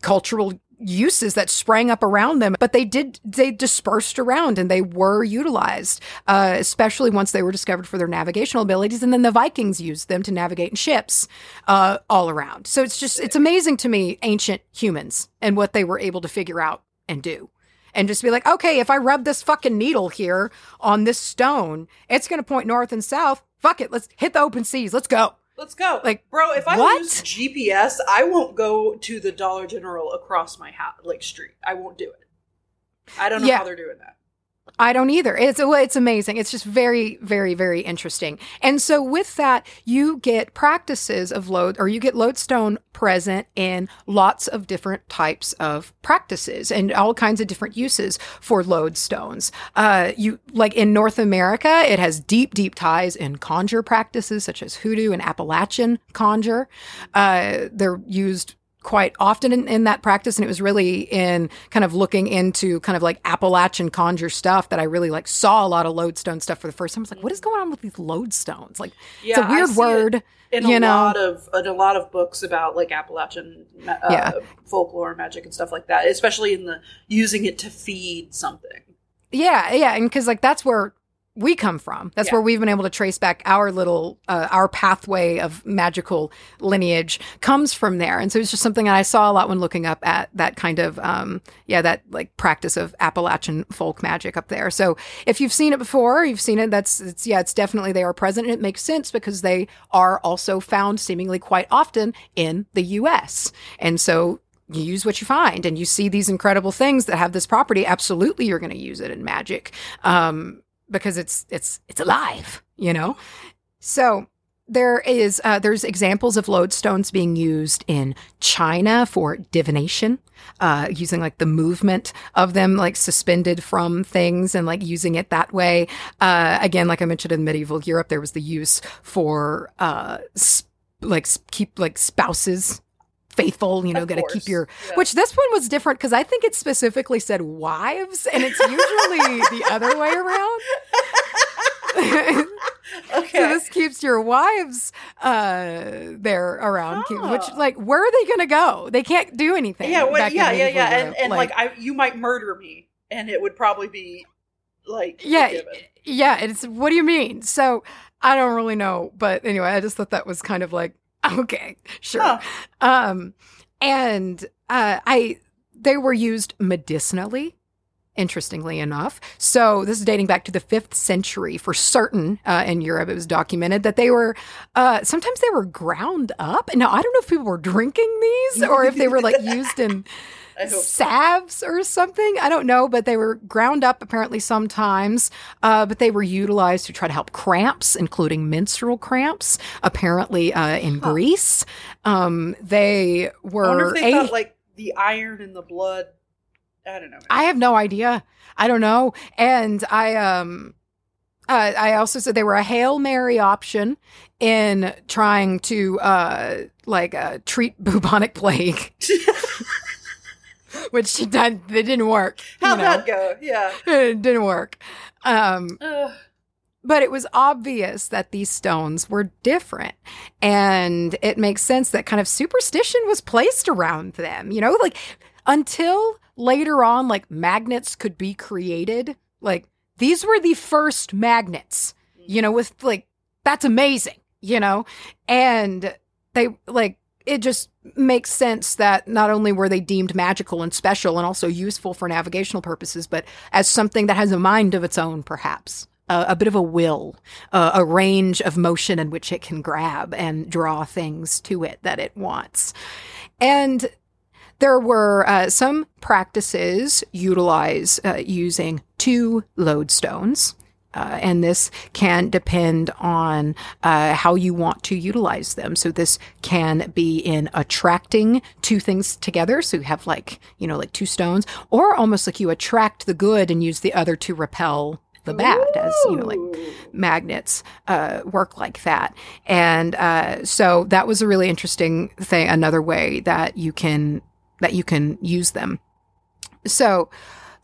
cultural uses that sprang up around them but they did they dispersed around and they were utilized uh, especially once they were discovered for their navigational abilities and then the vikings used them to navigate in ships uh, all around. So it's just it's amazing to me ancient humans and what they were able to figure out and do and just be like okay if i rub this fucking needle here on this stone it's going to point north and south fuck it let's hit the open seas let's go Let's go. Like, bro, if I what? lose GPS, I won't go to the Dollar General across my house, like street. I won't do it. I don't know Yeah. how they're doing that. I don't either. It's it's amazing. It's just very, very, very interesting. And so with that, you get practices of load, or you get lodestone present in lots of different types of practices and all kinds of different uses for lodestones. Uh, you like in North America, it has deep, deep ties in conjure practices such as hoodoo and Appalachian conjure. Uh, they're used quite often in, in that practice and it was really in kind of looking into kind of like appalachian conjure stuff that i really like saw a lot of lodestone stuff for the first time i was like what is going on with these lodestones like Yeah, it's a weird word In you a know lot of in a lot of books about like Appalachian uh, Yeah. folklore, magic, and stuff like that, especially in the using it to feed something. yeah yeah and because like that's where we come from. That's Yeah. where we've been able to trace back our little uh, our pathway of magical lineage comes from there. And so it's just something that i saw a lot when looking up at that kind of um yeah that like practice of appalachian folk magic up there. So if you've seen it before you've seen it that's it's yeah it's definitely they are present. And it makes sense because they are also found seemingly quite often in the us and so you use what you find and you see these incredible things that have this property. Absolutely you're going to use it in magic. Um, because it's it's it's alive you know so there is uh, there's examples of lodestones being used in China for divination, uh, using like the movement of them like suspended from things and like using it that way. Uh, again, like I mentioned in medieval Europe, there was the use for uh, like keep like spouses faithful. You know, got to keep your yeah. which this one was different because I think it specifically said wives, and it's usually the other way around. [laughs] Okay. So this keeps your wives uh, there around, keep- which Oh. like where are they going to go? They can't do anything. yeah, back yeah, yeah, yeah, and, and like, I, you might murder me, and it would probably be like yeah, forgiven. yeah. It's what do you mean? So I don't really know, but anyway, I just thought that was kind of like [laughs] okay, sure. Huh. Um, and uh, I they were used medicinally. Interestingly enough, so this is dating back to the fifth century for certain uh, in Europe. It was documented that they were uh, sometimes they were ground up. Now I don't know if people were drinking these or if they were like used in I hope. so. Salves or something. I don't know, but they were ground up apparently sometimes. Uh, but they were utilized to try to help cramps, including menstrual cramps. Apparently, uh, in Huh. Greece, um, they were. if they a- thought like the iron in the blood. I don't know. I have no idea. I don't know. And I um uh, I also said they were a Hail Mary option in trying to uh like uh treat [laughs] bubonic plague. [laughs] [laughs] Which she did, they didn't work. How'd know. that go? Yeah. [laughs] it didn't work. Um but it was obvious that these stones were different. And it makes sense that kind of superstition was placed around them, you know, like until later on, like magnets could be created. Like these were the first magnets, you know, with like, that's amazing, you know, and they like, it just makes sense that not only were they deemed magical and special and also useful for navigational purposes, but as something that has a mind of its own, perhaps a, a bit of a will, uh, a range of motion in which it can grab and draw things to it that it wants. And there were uh, some practices utilize uh, using two lodestones. Uh, and this can depend on uh, how you want to utilize them. So this can be in attracting two things together. So you have like, you know, like two stones, or almost like you attract the good and use the other to repel the bad, as you know, like magnets uh, work like that. And uh, so that was a really interesting thing. Another way that you can that you can use them. So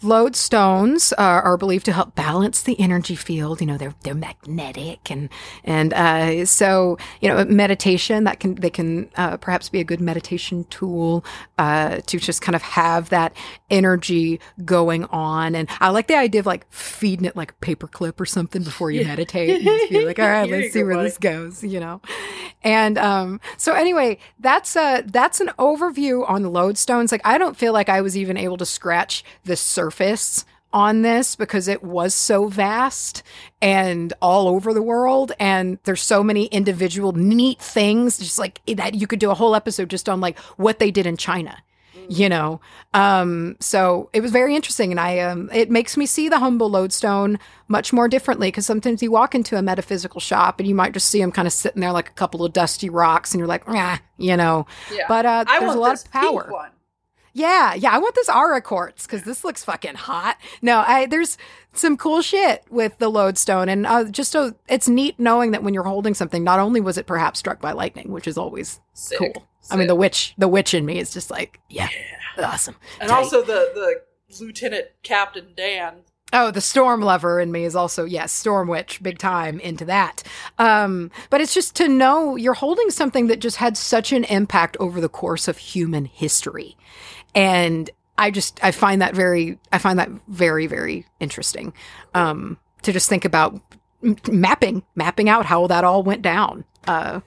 lodestones uh, are believed to help balance the energy field. You know, they're they're magnetic, and and uh, so you know, meditation that can they can uh, perhaps be a good meditation tool uh, to just kind of have that energy going on. And I like the idea of like feeding it like a paperclip or something before you Yeah. meditate. And just be like, [laughs] all right, let's see where this goes. You know, and um, so anyway, that's a that's an overview on the lodestones. Like I don't feel like I was even able to scratch the surface on this because it was so vast and all over the world and there's so many individual neat things just like that you could do a whole episode just on like what they did in China you know um so it was very interesting and i um it makes me see the humble lodestone much more differently because sometimes you walk into a metaphysical shop and you might just see them kind of sitting there like a couple of dusty rocks and you're like ah you know Yeah. but uh I there's a lot of power. Yeah, yeah, I want this aura quartz because this looks fucking hot. No, I there's some cool shit with the lodestone, and uh, just so it's neat knowing that when you're holding something, not only was it perhaps struck by lightning, which is always Sick. cool. I mean, the witch, the witch in me is just like, yeah, awesome. and tight. also the the Lieutenant Captain Dan. Oh, the storm lover in me is also yes, storm witch, big time into that. Um, but it's just to know you're holding something that just had such an impact over the course of human history, and I just I find that very I find that very very interesting um, to just think about m- mapping mapping out how that all went down, uh,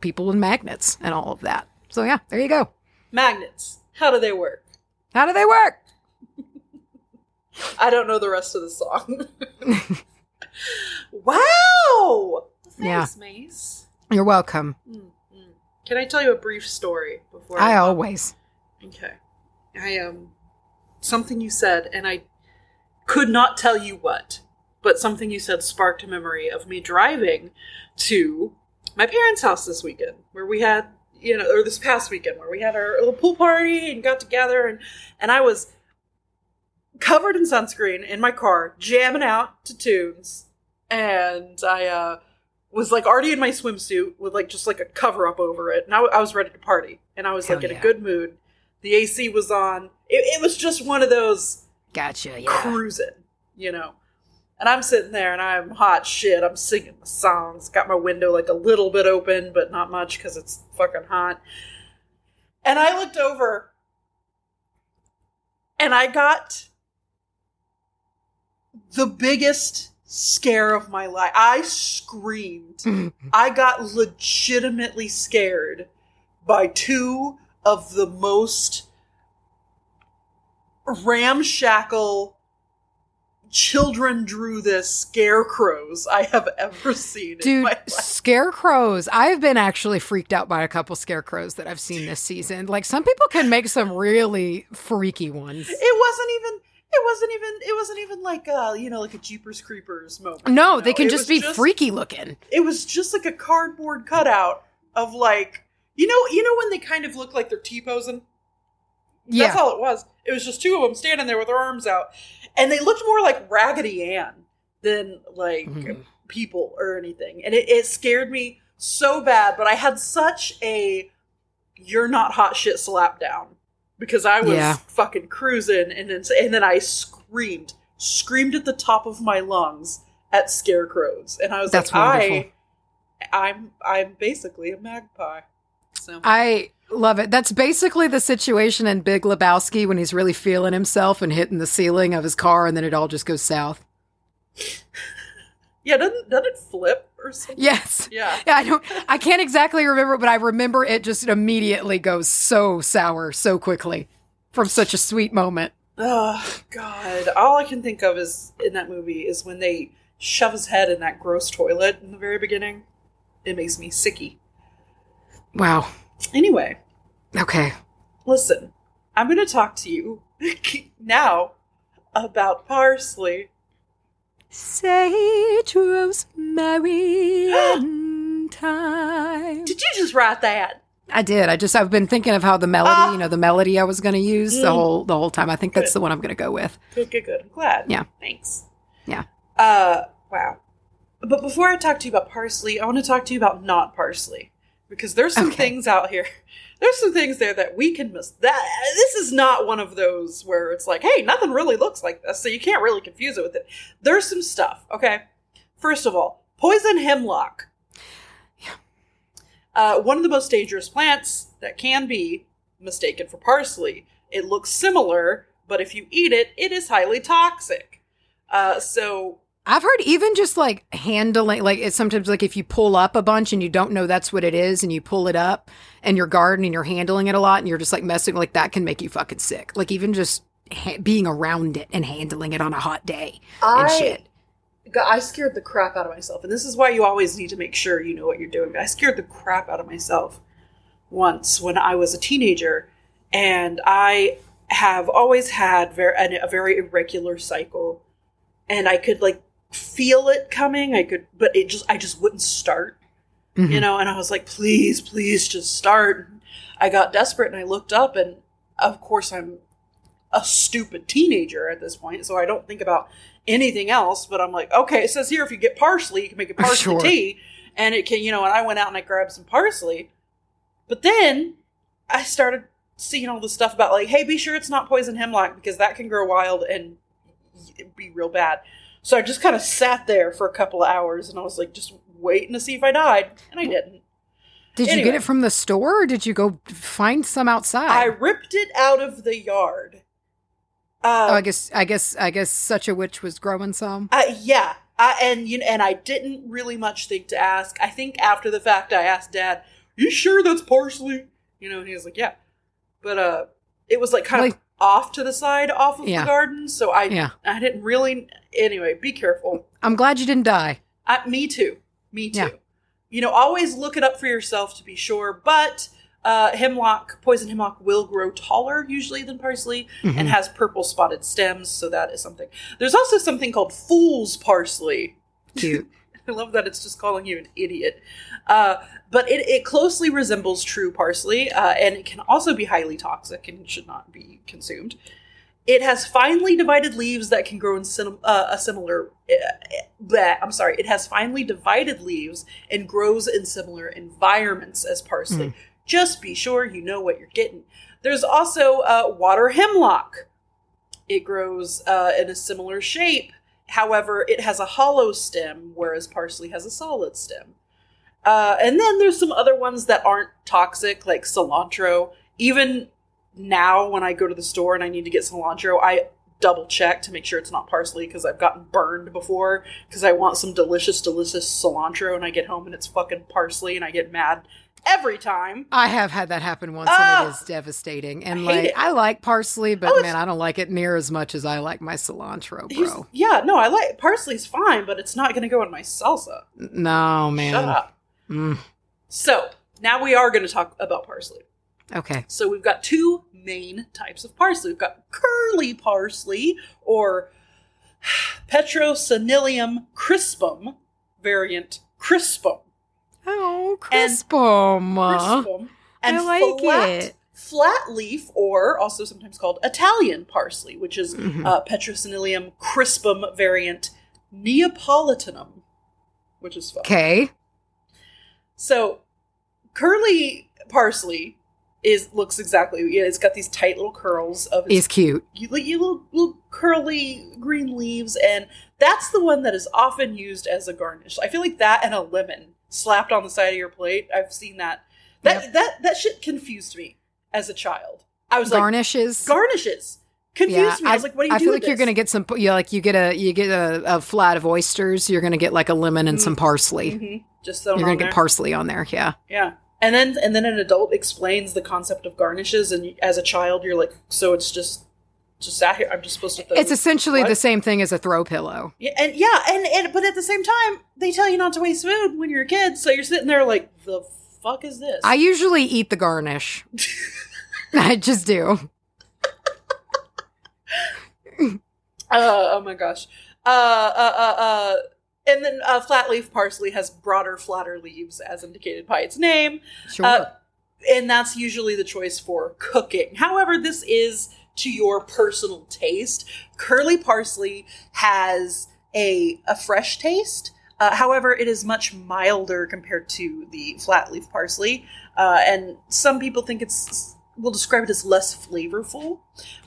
people and magnets and all of that. So yeah, there you go. Magnets. How do they work? How do they work? I don't know the rest of the song. [laughs] wow. Yeah. Thanks, Mace. You're welcome. Mm, mm. Can I tell you a brief story before I always. Okay. I um something you said and I could not tell you what, but something you said sparked a memory of me driving to my parents' house this weekend where we had you know or this past weekend where we had our little pool party and got together and and I was covered in sunscreen in my car jamming out to tunes and I uh was like already in my swimsuit with like just like a cover up over it and I was ready to party and I was Hell like in yeah. a good mood the AC was on it, it was just one of those Gotcha. Yeah. cruising, you know. And I'm sitting there and I'm hot shit. I'm singing the songs. Got my window like a little bit open, but not much because it's fucking hot. And I looked over and I got the biggest scare of my life. I screamed. [laughs] I got legitimately scared by two of the most ramshackle children drew this scarecrows I have ever seen Dude, scarecrows. I've been actually freaked out by a couple scarecrows that I've seen this season. Like some people can make some really freaky ones. It wasn't even it wasn't even it wasn't even like uh you know like a Jeepers Creepers moment. No, you they can It just be freaky looking. It was just like a cardboard cutout of like you know you know when they kind of look like they're T-posing? Yeah. That's all it was. It was just two of them standing there with their arms out. And they looked more like Raggedy Ann than like Mhm. people or anything. And it, it scared me so bad, but I had such a you're not hot shit slap down because I was Yeah. fucking cruising and then and then I screamed, screamed at the top of my lungs at scarecrows. And I was That's like, wonderful. I I'm I'm basically a magpie. So I love it. That's basically the situation in Big Lebowski when he's really feeling himself and hitting the ceiling of his car and then it all just goes south. yeah, doesn't doesn't it flip or something? Yes. Yeah. Yeah, I don't I can't exactly remember, but I remember it just immediately goes so sour so quickly from such a sweet moment. Oh God! All I can think of is in that movie is when they shove his head in that gross toilet in the very beginning. It makes me sicky. Wow. Anyway, Okay. listen, I'm going to talk to you [laughs] now about parsley. Sage, rosemary, and thyme. Did you just write that? I did. I just I've been thinking of how the melody, Ah. you know, the melody I was going to use the Mm. whole the whole time. I think that's the one I'm going to go with. Good, good, good. I'm glad. Yeah. Thanks. Yeah. Uh, wow. But before I talk to you about parsley, I want to talk to you about not parsley because there's some Okay. things out here. [laughs] There's some things there that we can miss. That this is not one of those where it's like, hey, nothing really looks like this, so you can't really confuse it with it. There's some stuff. Okay. First of all, poison hemlock. Uh, one of the most dangerous plants that can be mistaken for parsley. It looks similar, but if you eat it, it is highly toxic. Uh, so I've heard even just like handling, like it's sometimes like if you pull up a bunch and you don't know that's what it is, and you pull it up in your garden and you're handling it a lot, and you're just like messing, like that can make you fucking sick. Like even just ha- being around it and handling it on a hot day and shit. I scared the crap out of myself, and this is why you always need to make sure you know what you're doing. I scared the crap out of myself once when I was a teenager, and I have always had very a very irregular cycle, and I could like feel it coming. I could, but it just I just wouldn't start, Mhm. you know. And I was like, please, please, just start. I got desperate, and I looked up, and of course I'm a stupid teenager at this point, so I don't think about anything else. But I'm like, okay, it says here if you get parsley, you can make a [laughs] parsley Sure. tea, and it can, you know. And I went out and I grabbed some parsley, but then I started seeing all the stuff about like, hey, be sure it's not poison hemlock because that can grow wild and be real bad. So I just kind of sat there for a couple of hours, and I was like, just waiting to see if I died, and I didn't. Did you get it from the store or did you go find some outside? I ripped it out of the yard. Uh, oh, I guess, I guess, I guess such a witch was growing some. Uh, yeah, I, and you know, and I didn't really much think to ask. I think after the fact, I asked Dad, "You sure that's parsley?" You know, and he was like, "Yeah," but uh, it was like kind Like- of off to the side, off of Yeah. the garden, so I Yeah. I didn't really. Anyway, be careful. I'm glad you didn't die. I, me too. Me too. Yeah. You know, always look it up for yourself to be sure. But uh, hemlock, poison hemlock, will grow taller usually than parsley Mhm. and has purple spotted stems. So that is something. There's also something called fool's parsley. Cute. [laughs] I love that it's just calling you an idiot. Uh, but it, it closely resembles true parsley, uh, and it can also be highly toxic and should not be consumed. It has finely divided leaves that can grow in sim- uh, a similar. Uh, bleh, I'm sorry. It has finely divided leaves and grows in similar environments as parsley. Just be sure you know what you're getting. There's also uh, water hemlock. It grows uh, in a similar shape. However, it has a hollow stem, whereas parsley has a solid stem. Uh, and then there's some other ones that aren't toxic, like cilantro. Even now, when I go to the store and I need to get cilantro, I double check to make sure it's not parsley because I've gotten burned before because I want some delicious, delicious cilantro and I get home and it's fucking parsley and I get mad every time. I have had that happen once, Ah! and it is devastating. And I like, it. I like parsley, but Oh, man, I don't like it near as much as I like my cilantro, bro. yeah, no, I like parsley's fine, but it's not going to go in my salsa. No, man. Shut up. Mm, So now we are going to talk about parsley. Okay. So we've got two main types of parsley. We've got curly parsley or Petroselinum crispum variant crispum. Oh, And- crispum. Crispum and I like flat, it. flat leaf or also sometimes called Italian parsley, which is Mhm. uh, Petroselinum crispum variant Neapolitanum, which is fun. Okay. So, curly parsley is looks exactly. Yeah, it's got these tight little curls of its cute. you, you little, little curly green leaves, and that's the one that is often used as a garnish. I feel like that and a lemon slapped on the side of your plate. I've seen that. That Yep. that that shit confused me as a child. I was like Garnishes. garnishes confused me. I was like, what do you I do? feel with like you're gonna get some. You like you get a you get a, a flat of oysters. You're gonna get like a lemon and some parsley. Mhm. just thrown You're gonna get there. parsley on there. Yeah. Yeah. And then and then an adult explains the concept of garnishes and as a child you're like so it's just just sat here I'm just supposed to throw It's essentially What? the same thing as a throw pillow. yeah, and yeah and, and but at the same time they tell you not to waste food when you're a kid so you're sitting there like the fuck is this I usually eat the garnish. [laughs] I just do. Uh, oh my gosh. Uh, uh, uh, uh, and then uh, flat leaf parsley has broader, flatter leaves, as indicated by its name. Sure. Uh, and that's usually the choice for cooking. However, this is to your personal taste. Curly parsley has a a fresh taste. Uh, however, it is much milder compared to the flat leaf parsley, uh, and some people think it's will describe it as less flavorful.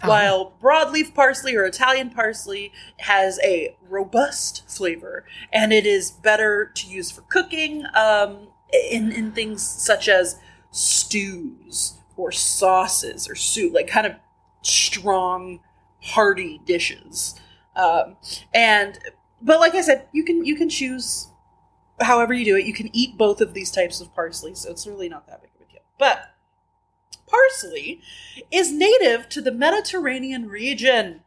Oh. While broadleaf parsley or Italian parsley has a robust flavor, and it is better to use for cooking um, in in things such as stews or sauces or soup, like kind of strong, hearty dishes. Um, and but like I said, you can you can choose however you do it. You can eat both of these types of parsley, so it's really not that big of a deal. But parsley is native to the Mediterranean region.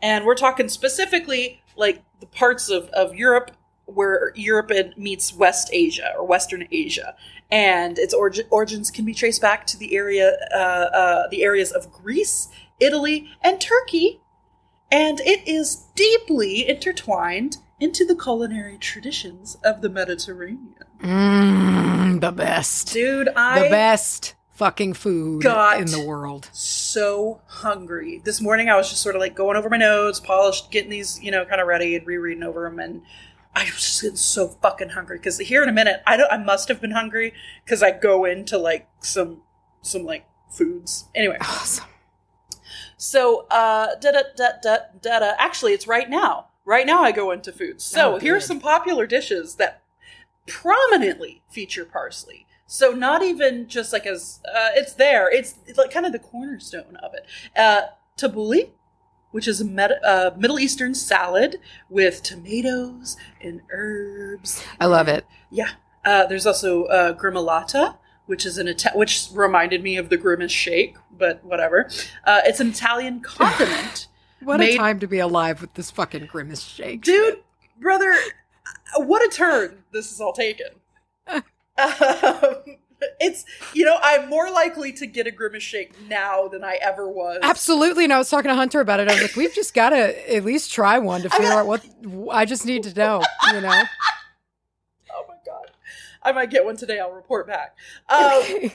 And we're talking specifically like the parts of, of Europe where Europe meets West Asia or Western Asia. And its origi- origins can be traced back to the area, uh, uh, the areas of Greece, Italy, and Turkey. And it is deeply intertwined into the culinary traditions of the Mediterranean. Mm, the best. Dude, I the best fucking food got- in the world. so hungry. This morning I was just sort of like going over my notes, polished, getting these, you know, kind of ready and rereading over them and I was just getting so fucking hungry because here in a minute, I don't. I must have been hungry because I go into like some some like foods. Anyway, Awesome. so uh, da da da da da da. Actually, it's right now. Right now, I go into foods. So Oh, here are some popular dishes that prominently feature parsley. So not even just like as uh, it's there. It's, it's like kind of the cornerstone of it. Uh, tabbouleh, which is a med- uh, Middle Eastern salad with tomatoes and herbs. I love it. Yeah. Uh, there's also uh, gremolata, which is an Ita- which reminded me of the grimace shake, but whatever. Uh, it's an Italian [laughs] condiment. What Made- a time to be alive with this fucking grimace shake. dude, brother, uh, what a turn this is all taken. [laughs] um, it's you know I'm more likely to get a grimace shake now than I ever was. Absolutely. And I was talking to Hunter about it. I was like, we've just got to at least try one to figure out what I just need to know, you know? [laughs] Oh my god, I might get one today. I'll report back. Um, [laughs]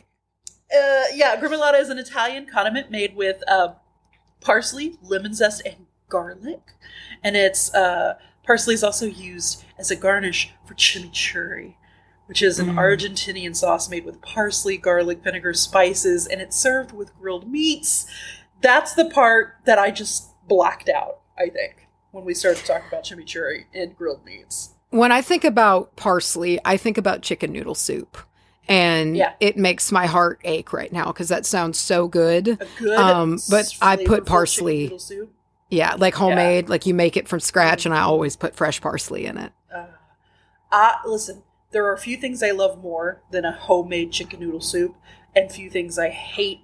uh, yeah, gremolata is an Italian condiment made with uh, parsley, lemon zest, and garlic, and it's uh, parsley is also used as a garnish for chimichurri, which is an Mm. Argentinian sauce made with parsley, garlic, vinegar, spices, and it's served with grilled meats. That's the part that I just blacked out. I think when we started talking about chimichurri and grilled meats. when I think about parsley, I think about chicken noodle soup. And Yeah. it makes my heart ache right now because that sounds so good. A good, Um, but I put parsley- soup. Yeah, like homemade, like you make it from scratch, and I always put fresh parsley in it. Uh, I listen. There are a few things I love more than a homemade chicken noodle soup, and few things I hate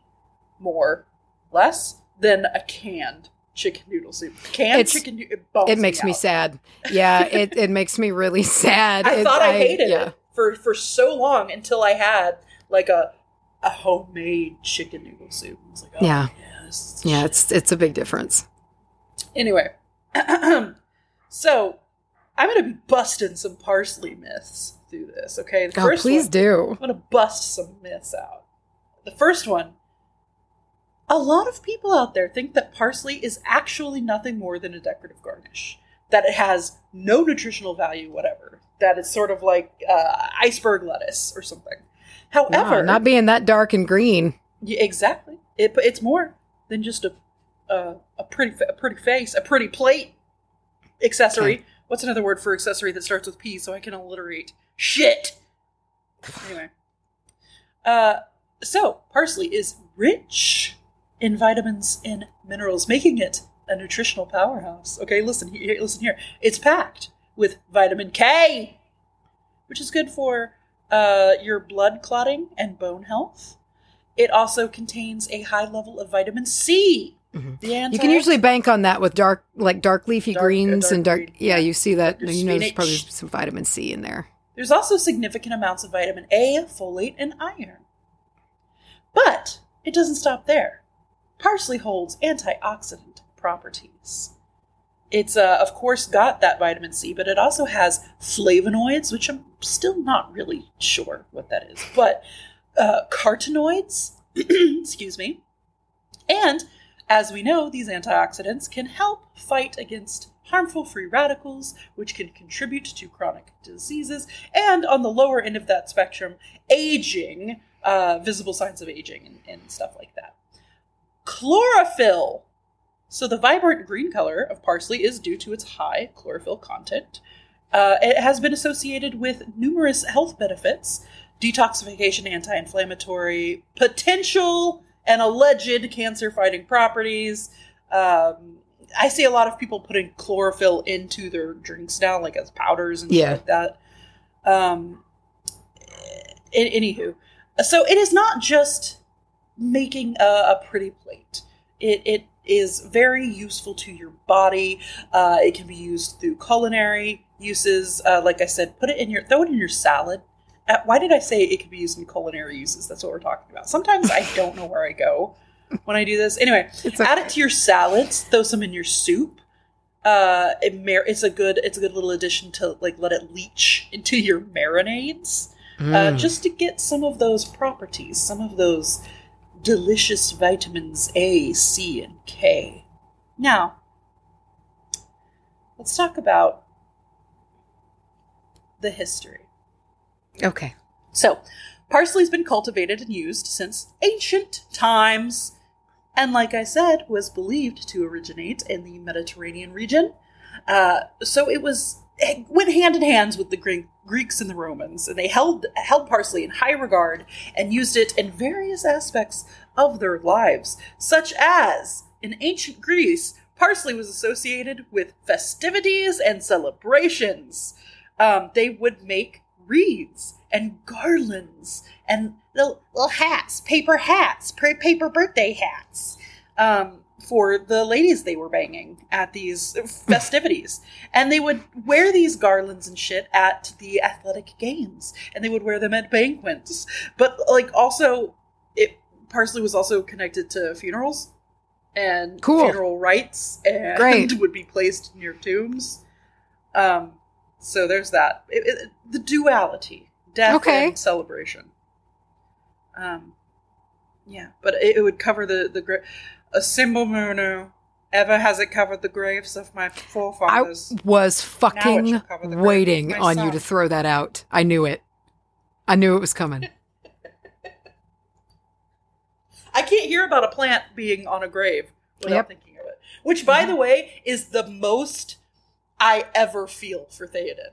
more less than a canned chicken noodle soup. Canned It's- chicken, it, It makes me out. sad. Yeah, [laughs] it, it makes me really sad. I It- thought I, hated yeah. it for for so long until I had like a a homemade chicken noodle soup. I was like, oh, Yeah. yeah, Yeah, it's it's a big difference. Anyway, [clears throat] so I'm going to be busting some parsley myths through this. Okay, the Oh, please one, do. I'm going to bust some myths out. The first one. A lot of people out there think that parsley is actually nothing more than a decorative garnish. That it has no nutritional value, whatever. That it's sort of like uh, iceberg lettuce or something. However, Yeah, not being that dark and green. yeah, exactly. It, it's more than just a a, a pretty a pretty face, a pretty plate accessory. Okay. What's another word for accessory that starts with P so I can alliterate? Shit. Anyway, uh, so parsley is rich in vitamins and minerals, making it a nutritional powerhouse. Okay, listen here. Listen here. It's packed with vitamin K, which is good for uh, your blood clotting and bone health. It also contains a high level of vitamin C. Mhm. The You can usually bank on that with dark, like dark leafy Dark- greens dark and dark. green, yeah, you see that. Your You know, there's probably some vitamin C in there. There's also significant amounts of vitamin A, folate, and iron. But it doesn't stop there. Parsley holds antioxidant properties. it's uh, of course got that vitamin C, but it also has flavonoids, which I'm still not really sure what that is, but uh, carotenoids, [clears throat] excuse me, and as we know, these antioxidants can help fight against harmful free radicals, which can contribute to chronic diseases, and on the lower end of that spectrum, aging, uh, visible signs of aging, and, and stuff like that. Chlorophyll. So the vibrant green color of parsley is due to its high chlorophyll content. Uh, it has been associated with numerous health benefits detoxification, anti inflammatory, potential and alleged cancer fighting properties. Um, I see a lot of people putting chlorophyll into their drinks now, like as powders and Yeah. stuff like that. Um, a- anywho, so it is not just making a, a pretty plate. It it is very useful to your body. Uh, it can be used through culinary uses. Uh, like I said, put it in your throw it in your salad. Uh, why did I say it could be used in culinary uses? That's what we're talking about. Sometimes I don't know where I go when I do this. Anyway, It's add it to your salads. Throw some in your soup. Uh, it mar- it's a good it's a good little addition to like let it leach into your marinades uh, Mm. just to get some of those properties, some of those delicious vitamins A, C, and K. Now, let's talk about the history. okay. So, parsley's been cultivated and used since ancient times, and like I said, was believed to originate in the Mediterranean region. Uh, so it was it went hand in hand with the Gre- Greeks and the Romans, and they held held parsley in high regard and used it in various aspects of their lives, such as in ancient Greece, parsley was associated with festivities and celebrations. Um, they would make wreaths and garlands and little, little hats, paper hats, paper birthday hats um, for the ladies they were banging at these festivities. [laughs] and they would wear these garlands and shit at the athletic games, and they would wear them at banquets. But like also, it parsley was also connected to funerals and Cool. funeral rites, and Great. [laughs] would be placed near tombs. Um, so there's that. It, it, the duality, death Okay. and celebration. Um, yeah, but it, it would cover the the gra- a simbelmynë. Ever has it covered the graves of my forefathers? I was fucking shall cover the grave waiting on you to throw that out. I knew it. I knew it was coming. [laughs] I can't hear about a plant being on a grave without Yep. thinking of it. Which, by the way, is the most I ever feel for Theoden.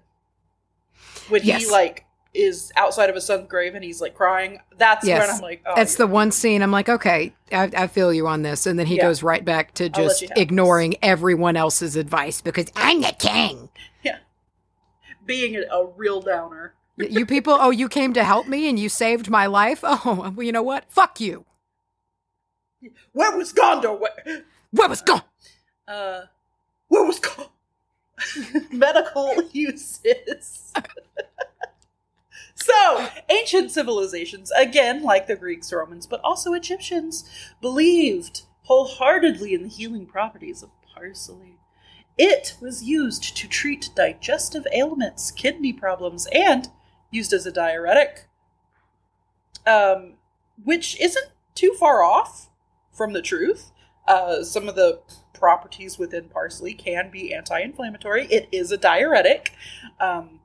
When Yes. he like is outside of his son's grave and he's like crying, that's Yes. when I'm like, oh, It's yeah. the one scene I'm like, okay, I, I feel you on this. And then he Yeah. goes right back to just ignoring everyone else's advice because I'm the king. [laughs] Yeah, being a, a real downer. You people, oh, you came to help me and you saved my life? Oh, [laughs] well, you know what? Fuck you. Where was Gondor? Where, Where was gone? uh, where was Gondor? [laughs] Medical uses. So, ancient civilizations, again, like the Greeks, Romans, but also Egyptians, believed wholeheartedly in the healing properties of parsley. It was used to treat digestive ailments, kidney problems, and used as a diuretic, um, which isn't too far off from the truth. Uh, some of the properties within parsley can be anti-inflammatory. It is a diuretic, um,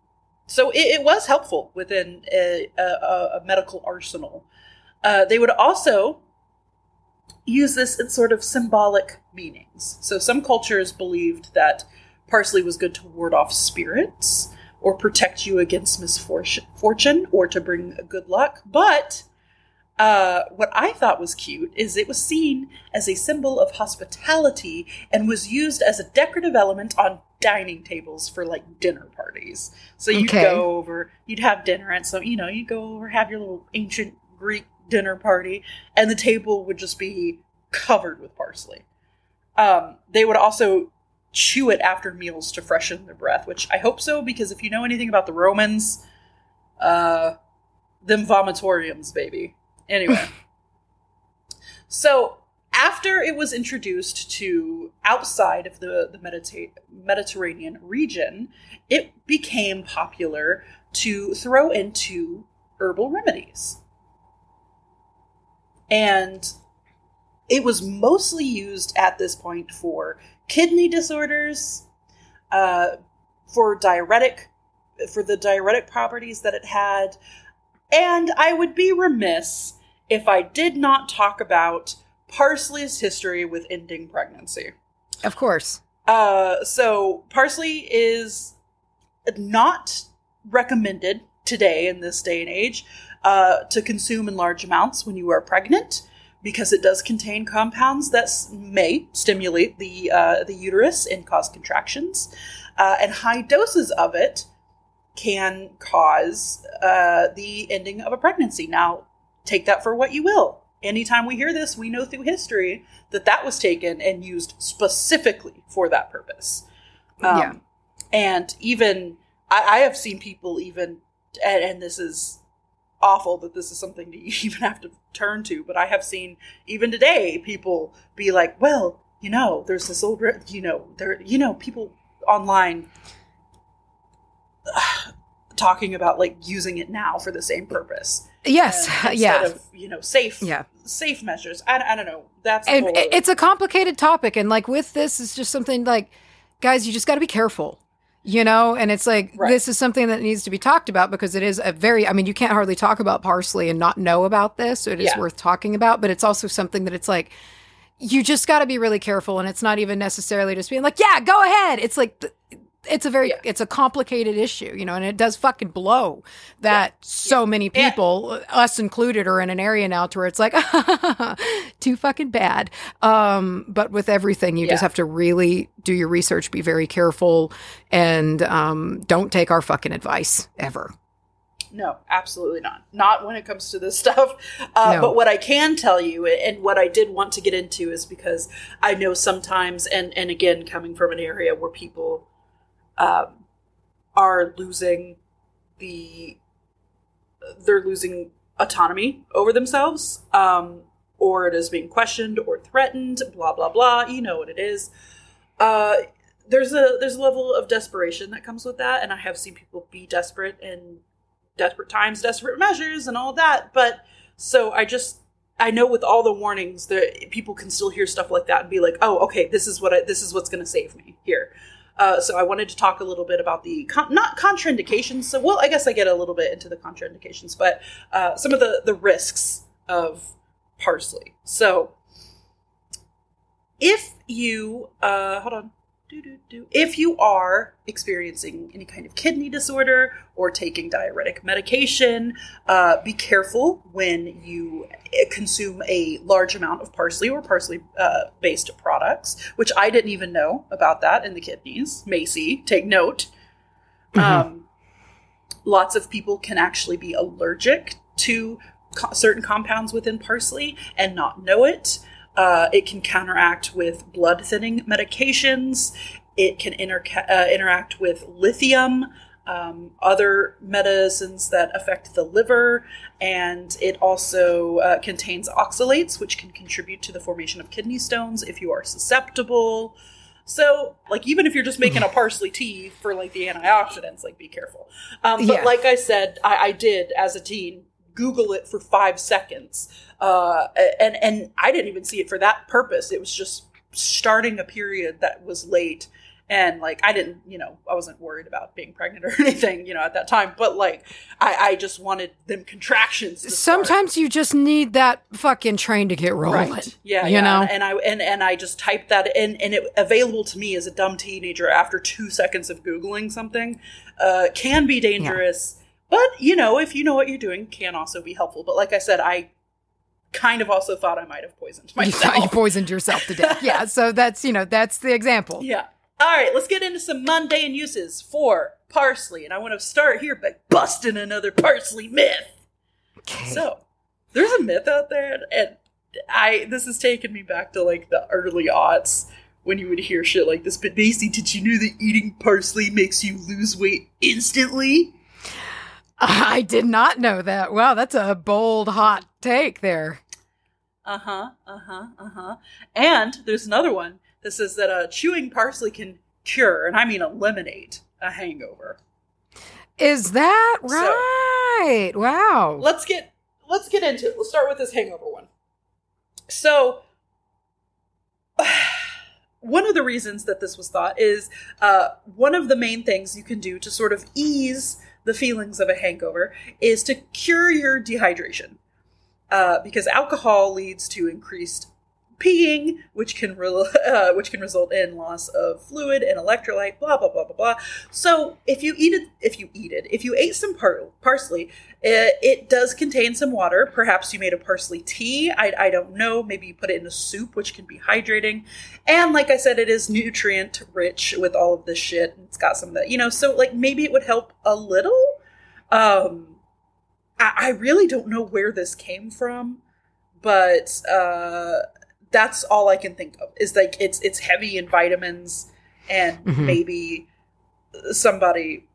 so it, it was helpful within a, a, a medical arsenal. Uh, they would also use this in sort of symbolic meanings. So some cultures believed that parsley was good to ward off spirits or protect you against misfortune or to bring good luck. But uh, what I thought was cute is it was seen as a symbol of hospitality and was used as a decorative element on dining tables for like dinner parties. So you'd Okay. go over, you'd have dinner, and so you know you'd go over, have your little ancient Greek dinner party, and the table would just be covered with parsley. Um, they would also chew it after meals to freshen their breath, which I hope so because if you know anything about the Romans, uh, them vomitoriums, baby. Anyway, [laughs] so after it was introduced to outside of the, the Medita- Mediterranean region, it became popular to throw into herbal remedies. And it was mostly used at this point for kidney disorders, uh, for diuretic, for the diuretic properties that it had. And I would be remiss if I did not talk about parsley's history with ending pregnancy. Of course. Uh, so parsley is not recommended today in this day and age uh, to consume in large amounts when you are pregnant because it does contain compounds that s- may stimulate the uh, the uterus and cause contractions, uh, and high doses of it can cause uh, the ending of a pregnancy. Now, take that for what you will. Anytime we hear this, we know through history that that was taken and used specifically for that purpose. Um, Yeah. And even I, I have seen people even, and, and this is awful that this is something to [laughs] even have to turn to, but I have seen even today people be like, well, you know, there's this old, you know, there, you know, people online talking about like using it now for the same purpose. Yes. [laughs] Yeah. Of, you know, safe, Yeah. safe measures. I, I don't know. That's a it's a complicated topic and like with this it's just something like guys you just got to be careful you know and it's like Right. this is something that needs to be talked about because it is a very i mean you can't hardly talk about parsley and not know about this so it is Yeah. worth talking about but it's also something that it's like you just got to be really careful and it's not even necessarily just being like yeah go ahead it's like th- it's a very Yeah. it's a complicated issue you know and it does fucking blow that so many Yeah. people us included are in an area now to where it's like [laughs] too fucking bad um but with everything you just have to really do your research be very careful and um don't take our fucking advice ever No, absolutely not. Not when it comes to this [laughs] stuff. Uh, No. But what I can tell you, and what I did want to get into, is because I know sometimes, and and again, coming from an area where people um, are losing the, they're losing autonomy over themselves, um, or it is being questioned or threatened. Blah blah blah. You know what it is. Uh, there's a there's a level of desperation that comes with that, and I have seen people be desperate in desperate times, desperate measures, and all that. But so I just I know with all the warnings that people can still hear stuff like that and be like, oh, okay, this is what I, this is what's going to save me here. Uh, so I wanted to talk a little bit about the con- not contraindications. So well, I guess I get a little bit into the contraindications, but uh, some of the the risks of parsley. So if you uh, hold on. If you are experiencing any kind of kidney disorder or taking diuretic medication, uh, be careful when you uh, consume a large amount of parsley or parsley uh, based products, which I didn't even know about that in the kidneys. Macy, take note. Um, lots of people can actually be allergic to co- certain compounds within parsley and not know it. Uh, it can counteract with blood thinning medications. It can interca- uh, interact with lithium, um, other medicines that affect the liver, and it also uh, contains oxalates, which can contribute to the formation of kidney stones if you are susceptible. So, like, even if you're just making a [laughs] parsley tea for like the antioxidants, like, be careful. Um, but Yeah. like I said, I, I did as a teen Google it for five seconds, uh, and and I didn't even see it for that purpose. It was just starting a period that was late, and like I didn't, you know, I wasn't worried about being pregnant or [laughs] anything, you know, at that time. But like, I, I just wanted them contractions. To start. sometimes you just need that fucking train to get rolling Right. Yeah. you yeah. know And I and and I just typed that in, and it available to me as a dumb teenager after two seconds of googling something uh, can be dangerous. But you know, if you know what you're doing, can also be helpful. But like I said, I kind of also thought I might have poisoned you, myself. you poisoned yourself to death yeah so [laughs] that's you know that's the example yeah. All right, let's get into some mundane uses for parsley, and I want to start here by busting another parsley myth. okay. So, there's a myth out there, and I this has taken me back to like the early aughts when you would hear shit like this. But Macy, did you know that eating parsley makes you lose weight instantly? I did not know that. Wow, that's a bold, hot take there. Uh huh. Uh huh. Uh huh. And there's another one that says that uh, chewing parsley can cure, and I mean eliminate, a hangover. Is that right? So, wow. Let's get let's get into it. Let's start with this hangover one. So, [sighs] one of the reasons that this was thought is uh, one of the main things you can do to sort of ease the feelings of a hangover is to cure your dehydration. Uh, because alcohol leads to increased peeing, which can re- [laughs] uh, which can result in loss of fluid and electrolyte. Blah blah blah blah blah. So if you eat it, if you eat it, if you ate some par- parsley, it, it, does contain some water. Perhaps you made a parsley tea. I, I don't know. Maybe you put it in a soup, which can be hydrating. And like I said, it is nutrient rich with all of this shit. It's got some of that, you know. So like maybe it would help a little. Um, I, I really don't know where this came from, but uh that's all I can think of is like it's it's heavy in vitamins and mm-hmm. maybe somebody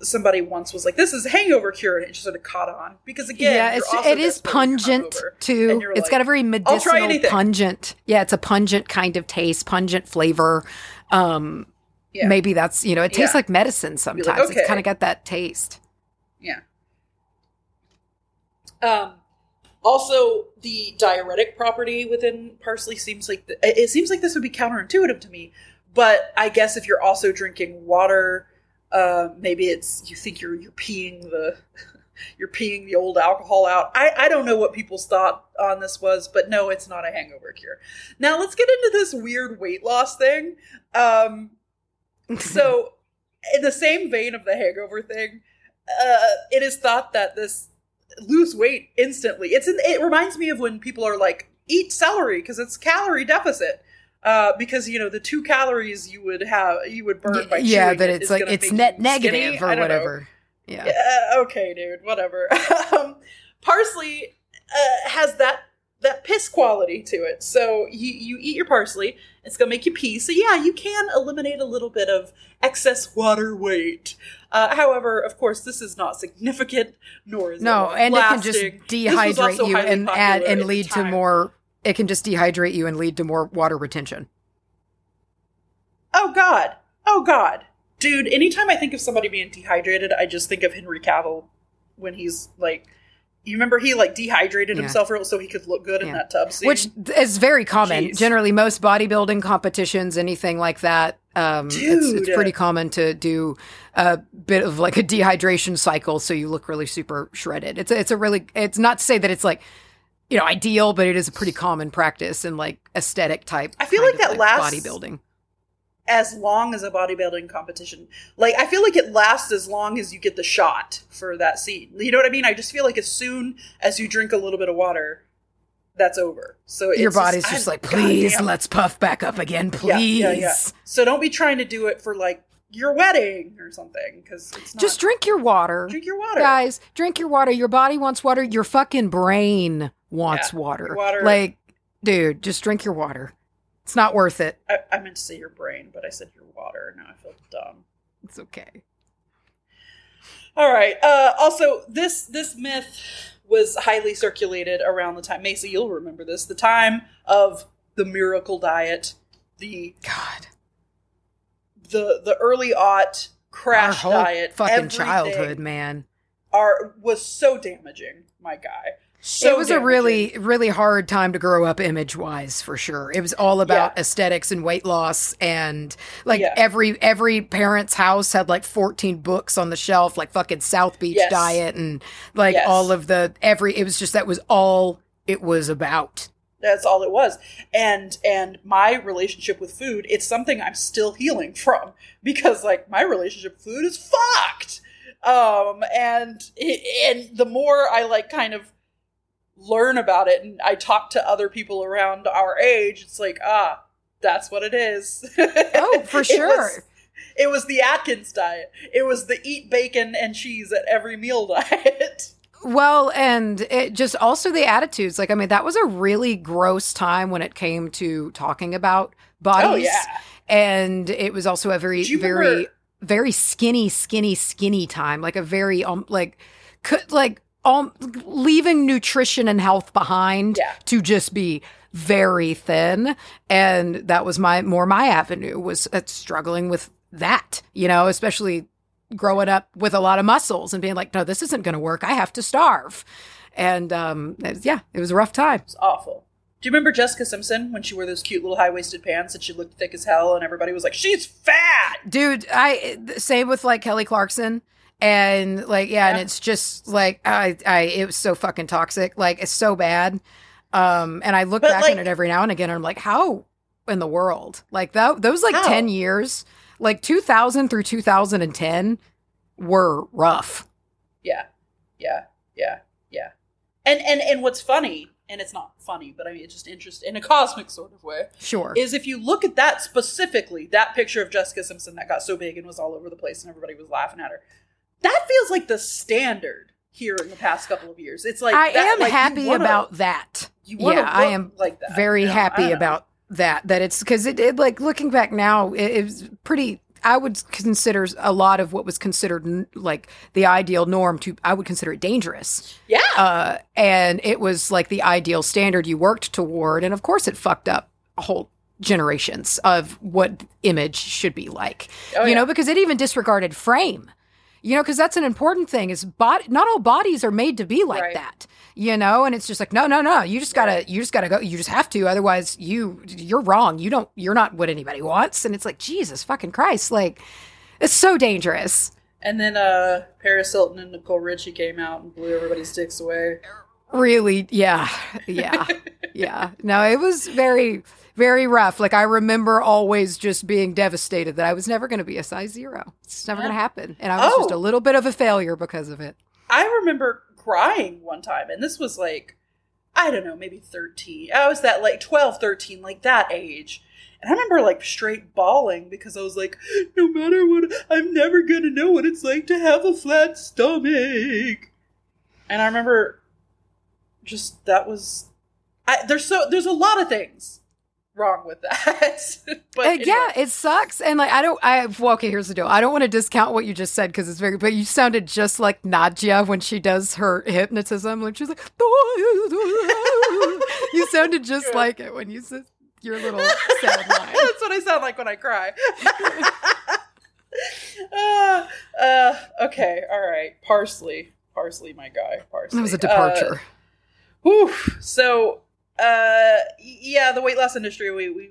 somebody once was like this is hangover cure and it just sort of caught on because again yeah it's, it is pungent too it's like, got a very medicinal pungent yeah it's a pungent kind of taste pungent flavor um yeah. maybe that's you know it tastes yeah. like medicine sometimes like, okay. it's kind of got that taste yeah um also, the diuretic property within parsley seems like the, it seems like this would be counterintuitive to me. But I guess if you're also drinking water, uh, maybe it's you think you're you're peeing the [laughs] you're peeing the old alcohol out. I, I don't know what people's thought on this was, but no, it's not a hangover cure. Now let's get into this weird weight loss thing. Um, [laughs] so, in the same vein of the hangover thing, uh, it is thought that this lose weight instantly. It's in, it reminds me of when people are like eat celery because it's calorie deficit. Uh, because you know the two calories you would have you would burn by yeah, but it's like it's net negative or whatever. Yeah. yeah. Okay, dude. Whatever. [laughs] um, parsley uh, has that that piss quality to it. So you you eat your parsley, it's gonna make you pee. So yeah, you can eliminate a little bit of excess water weight. Uh, however, of course, this is not significant, nor is no, it and lasting. it can just dehydrate you and add and lead to more. It can just dehydrate you and lead to more water retention. Oh God! Oh God! Dude, anytime I think of somebody being dehydrated, I just think of Henry Cavill when he's like you remember he like dehydrated yeah. himself so he could look good yeah. in that tub scene? Which is very common. Jeez. Generally, most bodybuilding competitions, anything like that, um, it's, it's, pretty common to do a bit of like a dehydration cycle so you look really super shredded. It's a, it's a really it's not to say that it's like you know ideal, but it is a pretty common practice in like aesthetic type. I feel like that like last bodybuilding as long as a bodybuilding competition. Like I feel like it lasts as long as you get the shot for that scene. You know what I mean? I just feel like as soon as you drink a little bit of water, that's over. So your body's just, just like, please, let's puff back up again, please. Yeah, yeah, yeah. So don't be trying to do it for like your wedding or something because just drink your water. Drink your water, guys. Drink your water. Your body wants water. Your fucking brain wants yeah, water. Water, like, dude, just drink your water. It's not worth it. I, I meant to say your brain, but I said your water. Now I feel dumb. It's okay. All right. Uh, also, this this myth was highly circulated around the time. Macy, you'll remember this. The time of the miracle diet. The God. The the early aught crash diet. Fucking childhood, man. Are was so damaging, my guy. So it was damaging. a really, really hard time to grow up image wise for sure. It was all about yeah. aesthetics and weight loss and like yeah. every every parent's house had like 14 books on the shelf, like fucking South Beach yes. diet and like yes. all of the every it was just that was all it was about. That's all it was. And and my relationship with food, it's something I'm still healing from [laughs] because like my relationship with food is fucked. Um and and the more I like kind of learn about it and I talk to other people around our age, it's like, ah, that's what it is. Oh, [laughs] for sure. it, was, it was the Atkins diet. It was the eat bacon and cheese at every meal [laughs] diet. Well, and it just also the attitudes. Like, I mean, that was a really gross time when it came to talking about bodies. Oh, yeah. And it was also a very, very, remember? very skinny, skinny, skinny time. Like a very, um, like, could, like, um, leaving nutrition and health behind Yeah. to just be very thin and that was my more my avenue was uh, struggling with that you know especially growing up with a lot of muscles and being like no this isn't going to work i have to starve and um it- yeah it was a rough time It's awful. Do you remember Jessica Simpson when she wore those cute little high waisted pants and she looked thick as hell and everybody was like, she's fat? dude i same with like kelly clarkson and like yeah, and it's just like i i it was so fucking toxic. Like it's so bad. Um and i look But, back like- on it every now and again and i'm like how in the world? Like that those like How? 10 years like 2000 through 2010 were rough. Yeah, yeah, yeah, yeah. And and and what's funny, and it's not funny, but I mean it's just interesting in a cosmic sort of way, sure. is if you look at that specifically, that picture of Jessica Simpson that got so big and was all over the place and everybody was laughing at her. That feels like the standard here in the past couple of years. It's like i that- am like, happy wanna- about that yeah i am like that. very you know? Happy about that that it's because it, it like looking back now it, it was pretty i would consider a lot of what was considered n- like the ideal norm to i would consider it dangerous Yeah. uh, and it was like the ideal standard you worked toward and of course it fucked up a whole generations of what image should be like Oh, you yeah. know because it even disregarded frame you know because that's an important thing is body not all bodies are made to be like Right. that you know? And it's just like no no no you just gotta you just gotta go you just have to otherwise you you're wrong. You don't you're not what anybody wants. And it's like jesus fucking christ like it's so dangerous. And then uh Paris Hilton and Nicole Richie came out and blew everybody's dicks away. really? Yeah. Yeah. Yeah. No it was very very rough like i remember always just being devastated that i was never going to be a size zero it's never going to happen and i was just Oh. a little bit of a failure because of it I remember crying one time, and this was like, I don't know, maybe 13. I was that like 12, 13, like that age. And I remember like straight bawling because I was like, no matter what, I'm never going to know what it's like to have a flat stomach. And I remember just that was. I, there's so there's a lot of things wrong with that. [laughs] but Uh, anyway. yeah, it sucks. And like, I don't, I, well, okay, here's the deal. I don't want to discount what you just said because it's very, but you sounded just like Nadia when she does her hypnotism. Like, she's like, [laughs] you sounded just like it when you said your little sad [laughs] line. That's what I sound like when I cry. uh, uh, okay, all right. Parsley. Parsley, my guy. Parsley. That was a departure. Uh, whew. So, uh, yeah, the weight loss industry, we, we,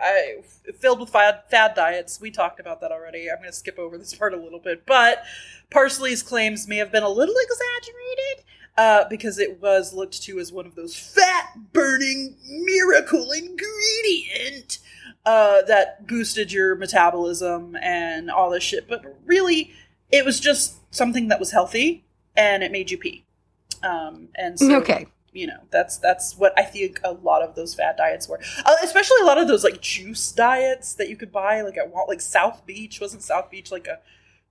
I, filled with fad, fad diets. We talked about that already. I'm going to skip over this part a little bit. But Parsley's claims may have been a little exaggerated uh, because it was looked to as one of those fat burning miracle ingredient uh, that boosted your metabolism and all this shit. But really, it was just something that was healthy and it made you pee. Um, and so, okay. You know, that's that's what I think a lot of those fat diets were. Uh, especially a lot of those like juice diets that you could buy like at like South Beach wasn't South Beach like a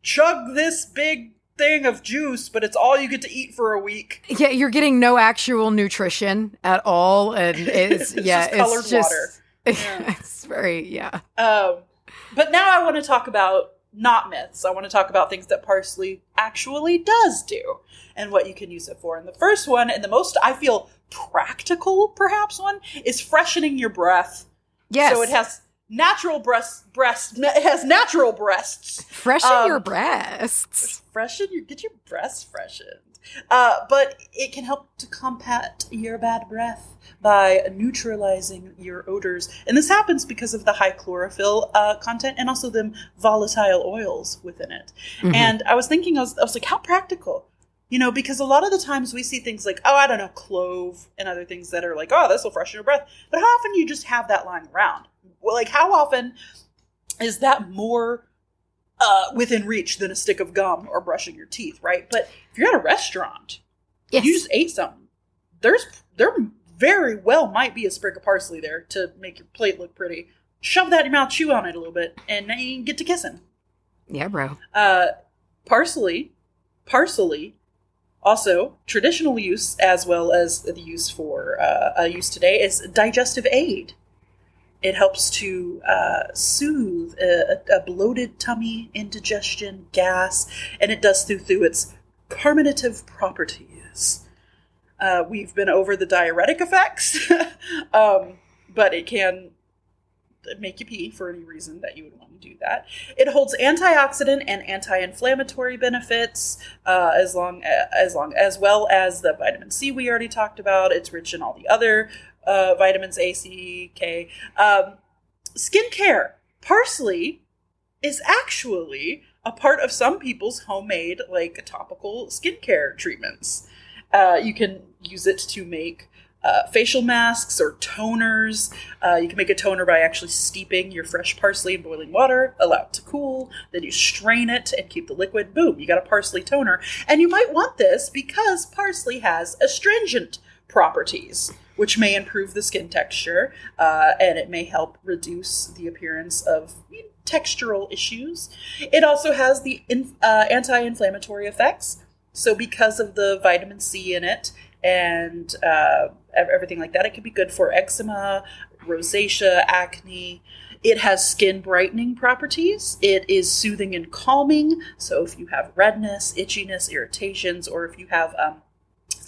chug this big thing of juice, but it's all you get to eat for a week. Yeah, you're getting no actual nutrition at all. And [laughs] it's, It's yeah, just colored it's just, water. Yeah. [laughs] it's very, yeah. Um, but now I want to talk about not myths. I want to talk about things that parsley actually does do and what you can use it for. And the first one, and the most I feel practical, perhaps one, is freshening your breath. Yes. So it has natural breast breast. It has natural breasts. Freshen um, your breasts. Freshen your get your breasts freshened. Uh, but it can help to combat your bad breath by neutralizing your odors, and this happens because of the high chlorophyll uh, content and also them volatile oils within it. Mhm. And I was thinking, I was, I was like, how practical. You know, because a lot of the times we see things like, oh, I don't know, clove and other things that are like, oh, this will freshen your breath. But how often you just have that lying around? Like, how often is that more uh, within reach than a stick of gum or brushing your teeth, right? But if you're at a restaurant, Yes. you just ate something. There's there very well might be a sprig of parsley there to make your plate look pretty. Shove that in your mouth, chew on it a little bit, and now you get to kissing. yeah, bro. Uh, parsley, parsley, also traditional use as well as the use for uh, uh, use today is digestive aid. It helps to uh, soothe a, a bloated tummy, indigestion, gas, and it does through through its carminative properties. Uh, we've been over the diuretic effects, [laughs] um, but it can make you pee for any reason that you would want to do that. It holds antioxidant and anti-inflammatory benefits, uh, as long as long as well as the vitamin C we already talked about. It's rich in all the other uh, vitamins A, C, K. Um, skincare. Parsley is actually a part of some people's homemade like topical skincare treatments. Uh, you can use it to make uh, facial masks or toners. Uh, you can make a toner by actually steeping your fresh parsley in boiling water, allow it to cool, then you strain it and keep the liquid. Boom, you got a parsley toner. And you might want this because parsley has astringent properties, which may improve the skin texture uh, and it may help reduce the appearance of textural issues. It also has the in, uh, anti inflammatory effects. So, because of the vitamin C in it, and uh, everything like that. It can be good for eczema, rosacea, acne. It has skin brightening properties. It is soothing and calming. So if you have redness, itchiness, irritations, or if you have um,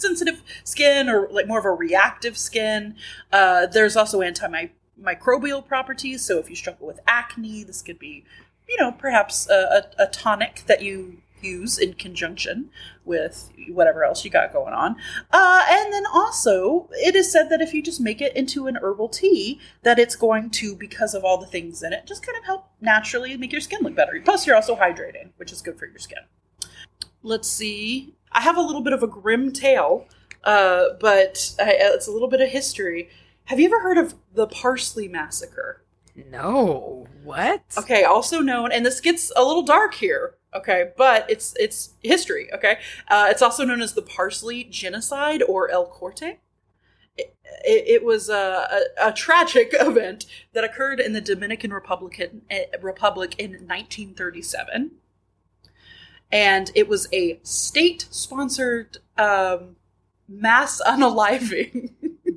sensitive skin or like more of a reactive skin, uh, there's also antimicrobial properties. So if you struggle with acne, this could be, you know, perhaps a, a, a tonic that you use in conjunction with whatever else you got going on. Uh, and then also, it is said that if you just make it into an herbal tea, that it's going to, because of all the things in it, just kind of help naturally make your skin look better. Plus, you're also hydrating, which is good for your skin. Let's see. I have a little bit of a grim tale, uh, but I, it's a little bit of history. Have you ever heard of the Parsley Massacre? No. What? Okay, also known, and this gets a little dark here, Okay, but it's it's history. Okay, uh, it's also known as the Parsley Genocide or El Corte. It, it, it was a, a, a, tragic [laughs] event that occurred in the Dominican Republic, eh, Republic in 1937, and it was a state-sponsored um, mass [laughs] unaliving.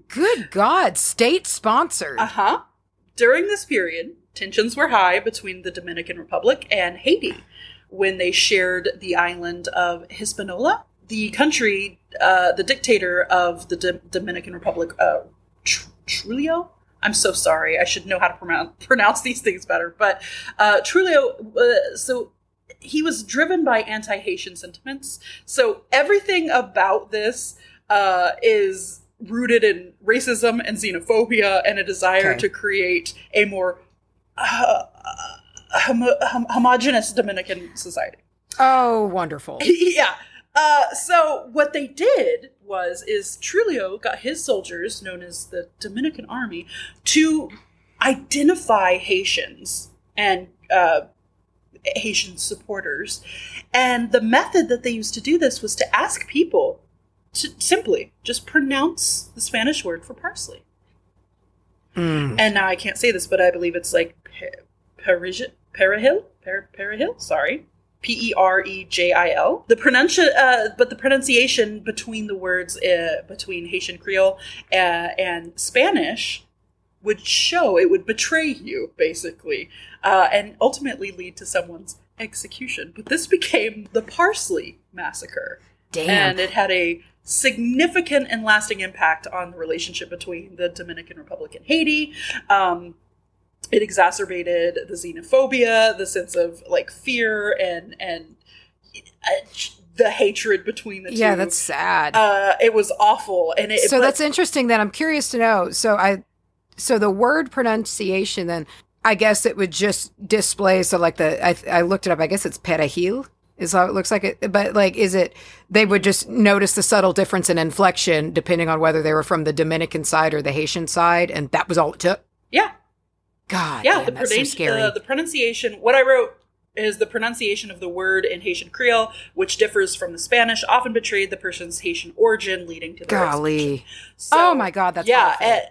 Good God, state-sponsored. Uh huh. During this period, tensions were high between the Dominican Republic and Haiti when they shared the island of Hispaniola. The country, uh, the dictator of the D- Dominican Republic, uh, Tr- Trujillo. I'm so sorry. I should know how to pronounce, [laughs] pronounce these things better. But uh, Trujillo, uh, so he was driven by anti-Haitian sentiments. So everything about this uh, is rooted in racism and xenophobia and a desire okay. to create a more uh, homo- hom- homogenous Dominican society. Oh, wonderful. [laughs] yeah. Uh, so what they did was is Trujillo got his soldiers, known as the Dominican Army, to identify Haitians and uh, Haitian supporters, and the method that they used to do this was to ask people to simply just pronounce the Spanish word for parsley. Mm. And now I can't say this, but I believe it's like Parisian Perejil, per, Perejil, sorry, P E R E J I L. The pronunciation, uh, but the pronunciation between the words uh, between Haitian Creole uh, and Spanish would show it would betray you basically, uh, and ultimately lead to someone's execution. But this became the Parsley Massacre, Damn. and it had a significant and lasting impact on the relationship between the Dominican Republic and Haiti. Um, it exacerbated the xenophobia, the sense of like fear and and uh, the hatred between the two. Yeah, that's sad. Uh, it was awful, and it, so but, that's interesting. That I'm curious to know. So I, so the word pronunciation then. I guess it would just display. So like the I, I looked it up. I guess it's perejil is how it looks like it. But like, is it they would just notice the subtle difference in inflection depending on whether they were from the Dominican side or the Haitian side, and that was all it took. Yeah, God, yeah, damn, the, that's so scary. The, the pronunciation. What I wrote is the pronunciation of the word in Haitian Creole, which differs from the Spanish, often betrayed the person's Haitian origin, leading to their golly. So, oh my God, that's yeah, and,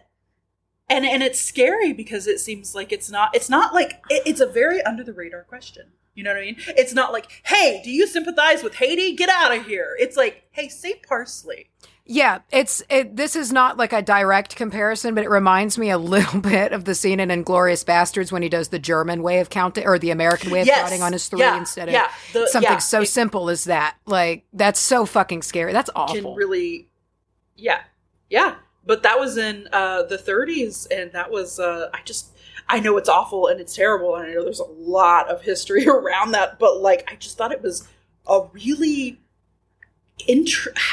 and and it's scary because it seems like it's not. It's not like it, it's a very under the radar question. You know what I mean? It's not like, hey, do you sympathize with Haiti? Get out of here. It's like, hey, say parsley. Yeah, it's it, this is not like a direct comparison, but it reminds me a [laughs] little bit of the scene in Inglourious Basterds when he does the German way of counting or the American way of Yes. counting on his three Yeah. instead of Yeah. The- something yeah. so It- simple as that. Like that's so fucking scary. That's Can awful. really, yeah, yeah. But that was in uh, the 30s, and that was, uh, I just, I know it's awful and it's terrible, and I know there's a lot of history [laughs] around that, but like, I just thought it was a really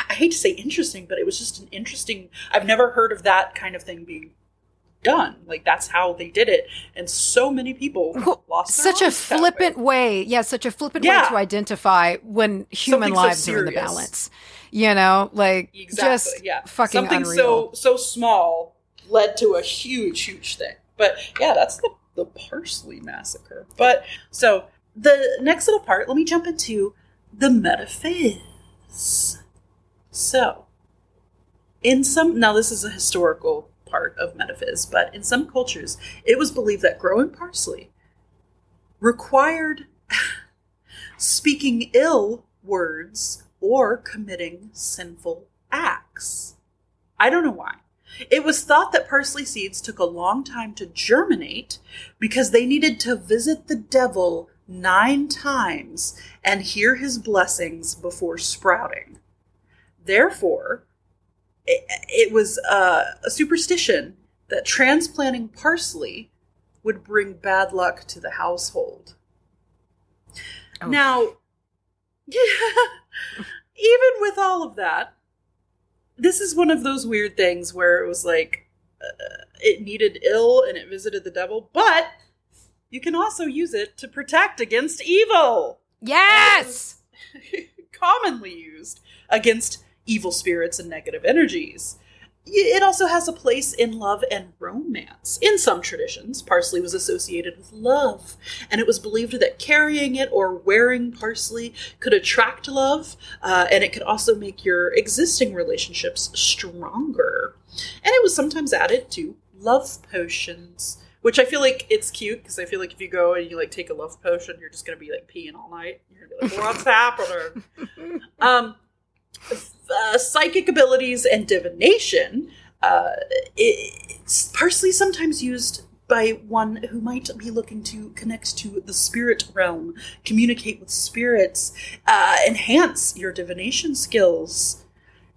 I hate to say interesting, but it was just an interesting. I've never heard of that kind of thing being done. Like that's how they did it, and so many people Well, lost their such a flippant way. way. Yeah, such a flippant way to identify when human Something so lives are in the balance. You know, like Exactly. just yeah. fucking Something unreal. so so small led to a huge, huge thing. But yeah, that's the the parsley massacre. But so the next little part, let me jump into the metaphys. So in some now this is a historical part of metaphys, but in some cultures it was believed that growing parsley required [laughs] speaking ill words or committing sinful acts. I don't know why. It was thought that parsley seeds took a long time to germinate because they needed to visit the devil nine times and hear his blessings before sprouting. Therefore, it, it was uh, a superstition that transplanting parsley would bring bad luck to the household. Oh. Now, [laughs] even with all of that, this is one of those weird things where it was like uh, it needed ill and it visited the devil, but you can also use it to protect against evil. yes. [laughs] Commonly used against evil spirits and negative energies. It also has a place in love and romance. In some traditions, parsley was associated with love, and it was believed that carrying it or wearing parsley could attract love, uh, and it could also make your existing relationships stronger. And it was sometimes added to love potions, which I feel like it's cute because I feel like if you go and you like take a love potion, you're just gonna be like peeing all night. You're gonna be like, "What's happening?" [laughs] Um, uh, psychic abilities and divination. Uh, it's parsley sometimes used by one who might be looking to connect to the spirit realm, communicate with spirits, uh, enhance your divination skills.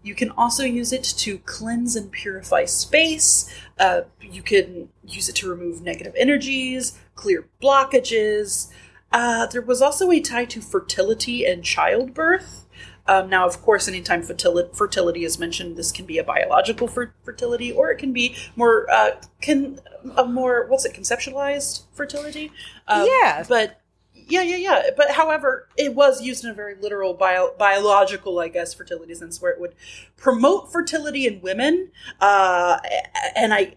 You can also use it to cleanse and purify space. Uh, you can use it to remove negative energies, clear blockages. Uh, there was also a tie to fertility and childbirth. Um, now, of course, anytime fertility, fertility is mentioned, this can be a biological fer- fertility, or it can be more uh, can a more what's it conceptualized fertility. Um, Yeah. but yeah, yeah, yeah. But however, it was used in a very literal bio- biological, I guess, fertility sense, where it would promote fertility in women, uh, and I.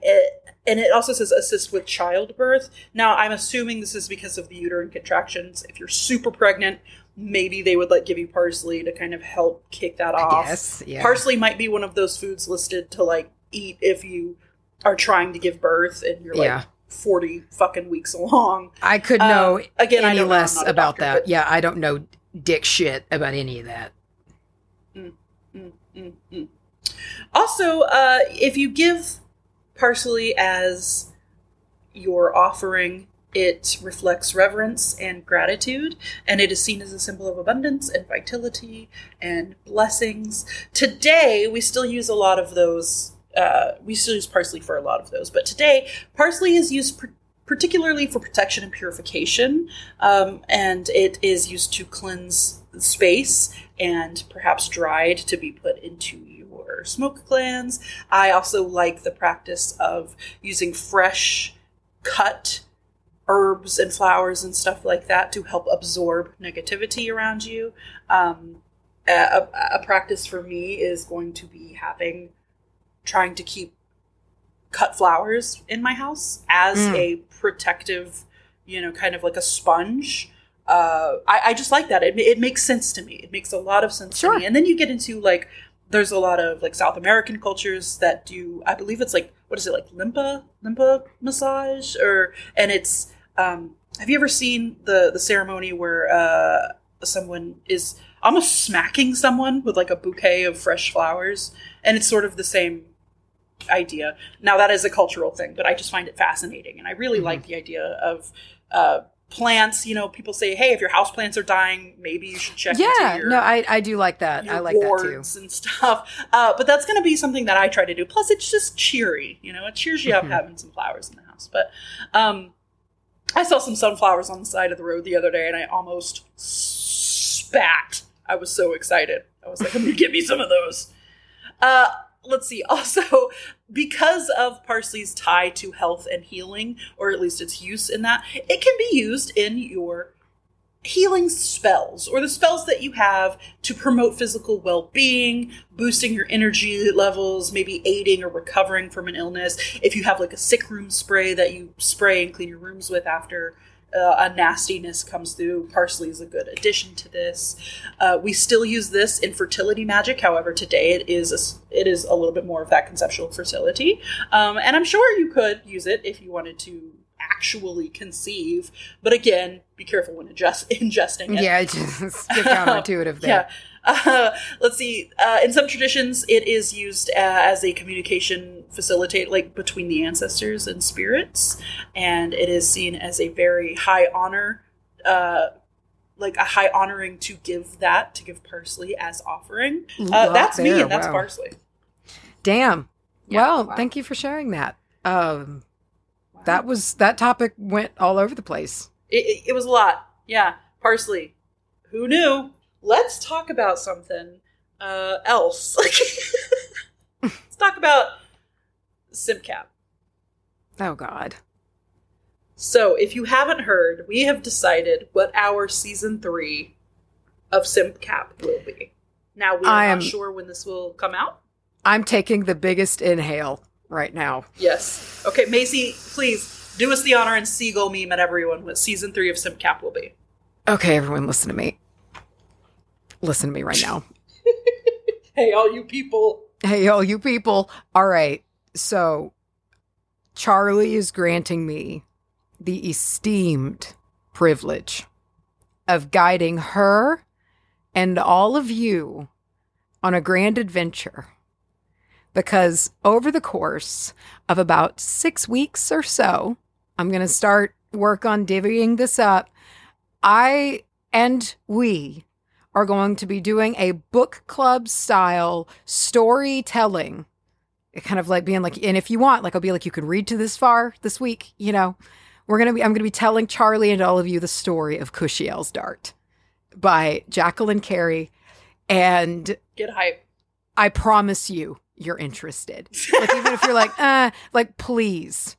and it also says assist with childbirth. Now, I'm assuming this is because of the uterine contractions. If you're super pregnant, maybe they would like give you parsley to kind of help kick that off. Yes, yeah. Parsley might be one of those foods listed to like eat if you are trying to give birth and you're like Yeah. 40 fucking weeks along. I could Um, know again, any I'm less a about doctor, that. but- Yeah, I don't know dick shit about any of that. Mm-mm. Also, uh, if you give parsley as your offering, it reflects reverence and gratitude, and it is seen as a symbol of abundance and vitality and blessings. Today, we still use a lot of those. Uh, we still use parsley for a lot of those, but today, parsley is used. par- Particularly for protection and purification, um, and it is used to cleanse space and perhaps dried to be put into your smoke glands. I also like the practice of using fresh cut herbs and flowers and stuff like that to help absorb negativity around you. Um, a, a, practice for me is going to be having trying to keep cut flowers in my house as Mm. a protective, you know, kind of like a sponge. Uh, I, I just like that. It, it makes sense to me. It makes a lot of sense Sure. to me. And then you get into like, there's a lot of like South American cultures that do, I believe it's like, what is it, like limpa, limpa massage? Or, and it's, Um, have you ever seen the the ceremony where uh, someone is almost smacking someone with like a bouquet of fresh flowers, and it's sort of the same idea. Now that is a cultural thing, but I just find it fascinating, and I really mm-hmm. like the idea of uh, plants. You know, people say, "Hey, if your house plants are dying, maybe you should check." Yeah, your, no, I I do like that. I like that too. And stuff, [laughs] uh, but that's going to be something that I try to do. Plus, it's just cheery. You know, it cheers you mm-hmm. up having some flowers in the house. But um, I saw some sunflowers on the side of the road the other day, and I almost spat. I was so excited. I was like, "I'm gonna get me some of those." Uh, let's see. [laughs] Also, because of parsley's tie to health and healing, or at least its use in that, it can be used in your healing spells or the spells that you have to promote physical well-being boosting your energy levels maybe aiding or recovering from an illness if you have like a sick room spray that you spray and clean your rooms with after uh, a nastiness comes through. Parsley is a good addition to this. Uh, we still use this in fertility magic. However, today it is a, it is a little bit more of that conceptual fertility, um, and I'm sure you could use it if you wanted to actually conceive. But again, be careful when adjust, [laughs] ingesting it. Yeah, just [laughs] counterintuitive [laughs] there. yeah. Uh, let's see. Uh, in some traditions, it is used uh, as a communication facilitate, like between the ancestors and spirits, and it is seen as a very high honor, uh, like a high honoring to give that to give parsley as offering. Uh, that's there. me, and that's wow. parsley. Damn. Yeah, well, wow. thank you for sharing that. Um. That was that topic went all over the place. It, it, it was a lot. Yeah, parsley. Who knew? let's talk about something uh, else. [laughs] let's talk about SimpCap. Oh, God. So, if you haven't heard, we have decided what our season three of SimpCap will be. Now, we are I not am, sure when this will come out. I'm taking the biggest inhale right now. Yes. Okay, Macy, please do us the honor and seagull meme at everyone what season three of SimpCap will be. Okay, everyone, listen to me listen to me right now. [laughs] hey, all you people. Hey, all you people. All right. So, Charlye is granting me the esteemed privilege of guiding her and all of you on a grand adventure. Because over the course of about six weeks or so, I'm going to start work on divvying this up. I and we are going to be doing a book club style storytelling. It Kind of like being like, and if you want, like, I'll be like, you can read to this far this week, you know. We're gonna be I'm gonna be telling Charlye and all of you the story of Kushiel's Dart by Jacqueline Carey. And get hype. I promise you, you're interested. like even if you're like, [laughs] uh, like please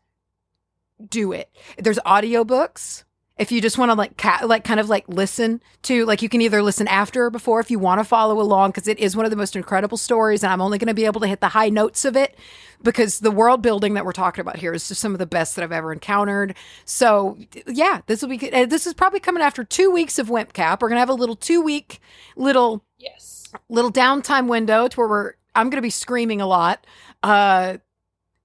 do it. There's audiobooks if you just want to like ca- like kind of like listen to like you can either listen after or before if you want to follow along because it is one of the most incredible stories and i'm only going to be able to hit the high notes of it because the world building that we're talking about here is just some of the best that i've ever encountered so yeah this will be good this is probably coming after two weeks of Wimp Cap. we're going to have a little two week little yes little downtime window to where we're i'm going to be screaming a lot uh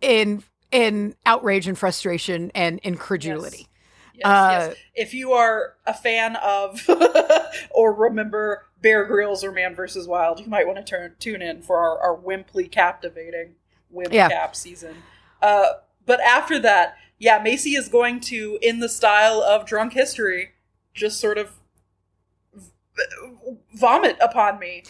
in in outrage and frustration and incredulity yes. Yes, uh, yes. If you are a fan of [laughs] or remember Bear Grylls or Man vs. Wild, you might want to turn tune in for our, our Wimply captivating Wimp yeah. Cap season. Uh, but after that, yeah, Macy is going to, in the style of drunk history, just sort of vomit upon me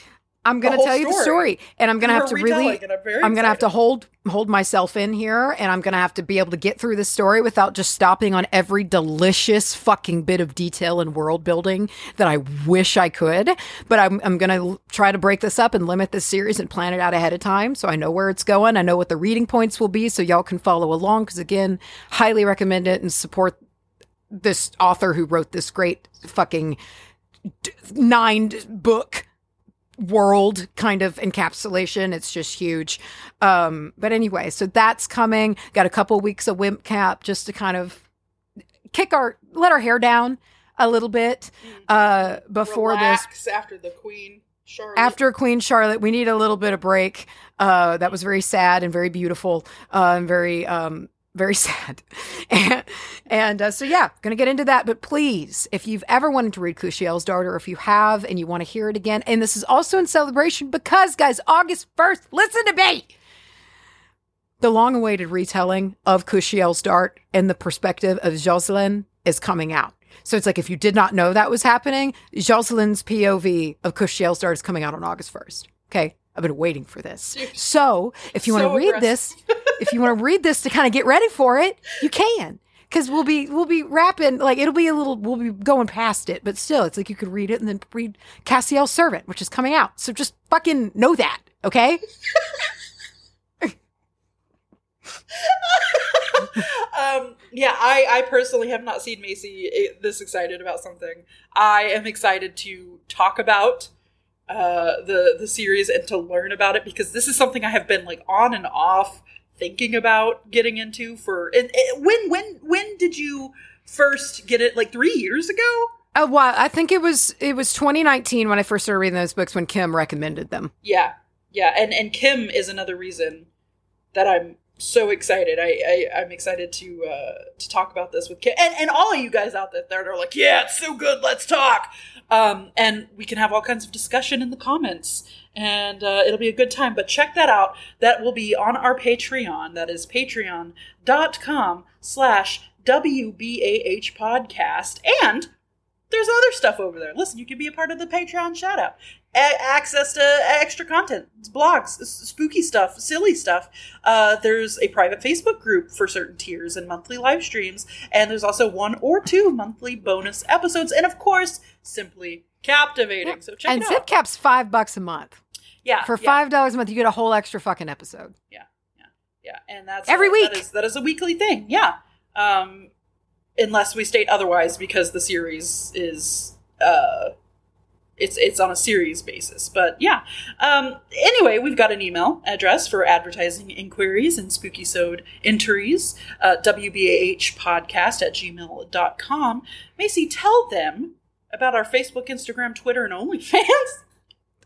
I'm going to tell story. you the story, and I'm going to have to really. I'm, I'm going to have to hold hold myself in here, and I'm going to have to be able to get through the story without just stopping on every delicious fucking bit of detail and world building that I wish I could. But I'm I'm going to try to break this up and limit this series and plan it out ahead of time, so I know where it's going. I know what the reading points will be, so y'all can follow along. Because again, highly recommend it and support this author who wrote this great fucking nine book world kind of encapsulation. It's just huge. Um, but anyway, so that's coming. Got a couple weeks of Wimp Cap just to kind of kick our, let our hair down a little bit uh, before Relax this. After the Queen. Charlotte. After Queen Charlotte, we need a little bit of break. Uh, that was very sad and very beautiful uh, and very um, very [laughs] sad. And, and uh, so, yeah, going to get into that. But please, if you've ever wanted to read Kushiel's Dart, or if you have and you want to hear it again, and this is also in celebration because, guys, August 1st, listen to me. The long awaited retelling of Kushiel's Dart in the perspective of Joscelin is coming out. So it's like if you did not know that was happening, Joscelin's POV of Kushiel's Dart is coming out on August 1st. Okay. I've been waiting for this. So if you want So to read this, [laughs] if you want to read this to kind of get ready for it, you can. Cause we'll be we'll be wrapping like it'll be a little we'll be going past it, but still it's like you could read it and then read Cassiel's Servant, which is coming out. So just fucking know that, okay? [laughs] um, yeah, I, I personally have not seen Macy eh, this excited about something. I am excited to talk about uh, the the series and to learn about it because this is something I have been like on and off thinking about getting into for. And, and when when when did you first get it? Like three years ago? Uh, well, I think it was it was 2019 when I first started reading those books when Kim recommended them. Yeah, yeah, and and Kim is another reason that I'm so excited. I, I I'm excited to uh, to talk about this with Kim and and all of you guys out there that are like, yeah, it's so good. Let's talk. Um, and we can have all kinds of discussion in the comments, and uh, it'll be a good time. But check that out. That will be on our Patreon. That is patreon.com slash WBAH podcast. And there's other stuff over there. Listen, you can be a part of the Patreon shout out. A- access to extra content, blogs, spooky stuff, silly stuff. Uh, there's a private Facebook group for certain tiers and monthly live streams. And there's also one or two monthly bonus episodes. And of course, simply captivating. So check out. and it Zip out. Cap's five bucks a month. yeah. For five dollars a month, you get a whole extra fucking episode. Yeah. Yeah, yeah, and that's Every week. That is, that is a weekly thing. Yeah. Um, unless we state otherwise because the series is uh it's it's on a series basis but yeah um anyway we've got an email address for advertising inquiries and spooky sewed entries uh, wbah podcast at gmail.com macy tell them about our facebook instagram twitter and onlyfans [laughs]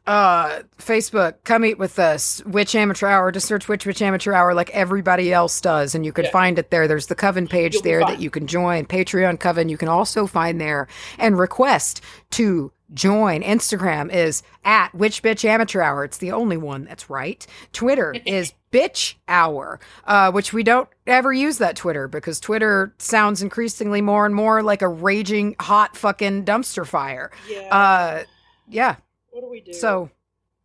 Uh, Facebook, come eat with us. Witch Amateur Hour. Just search Witch Witch Amateur Hour like everybody else does, and you can Yeah. find it there. There's the Coven page You'll there that you can join. Patreon Coven you can also find there and request to join. Instagram is at Witch Bitch Amateur Hour. It's the only one that's right. Twitter [laughs] is Bitch Hour, uh, which we don't ever use that Twitter because Twitter sounds increasingly more and more like a raging hot fucking dumpster fire. yeah Uh, yeah. what do we do So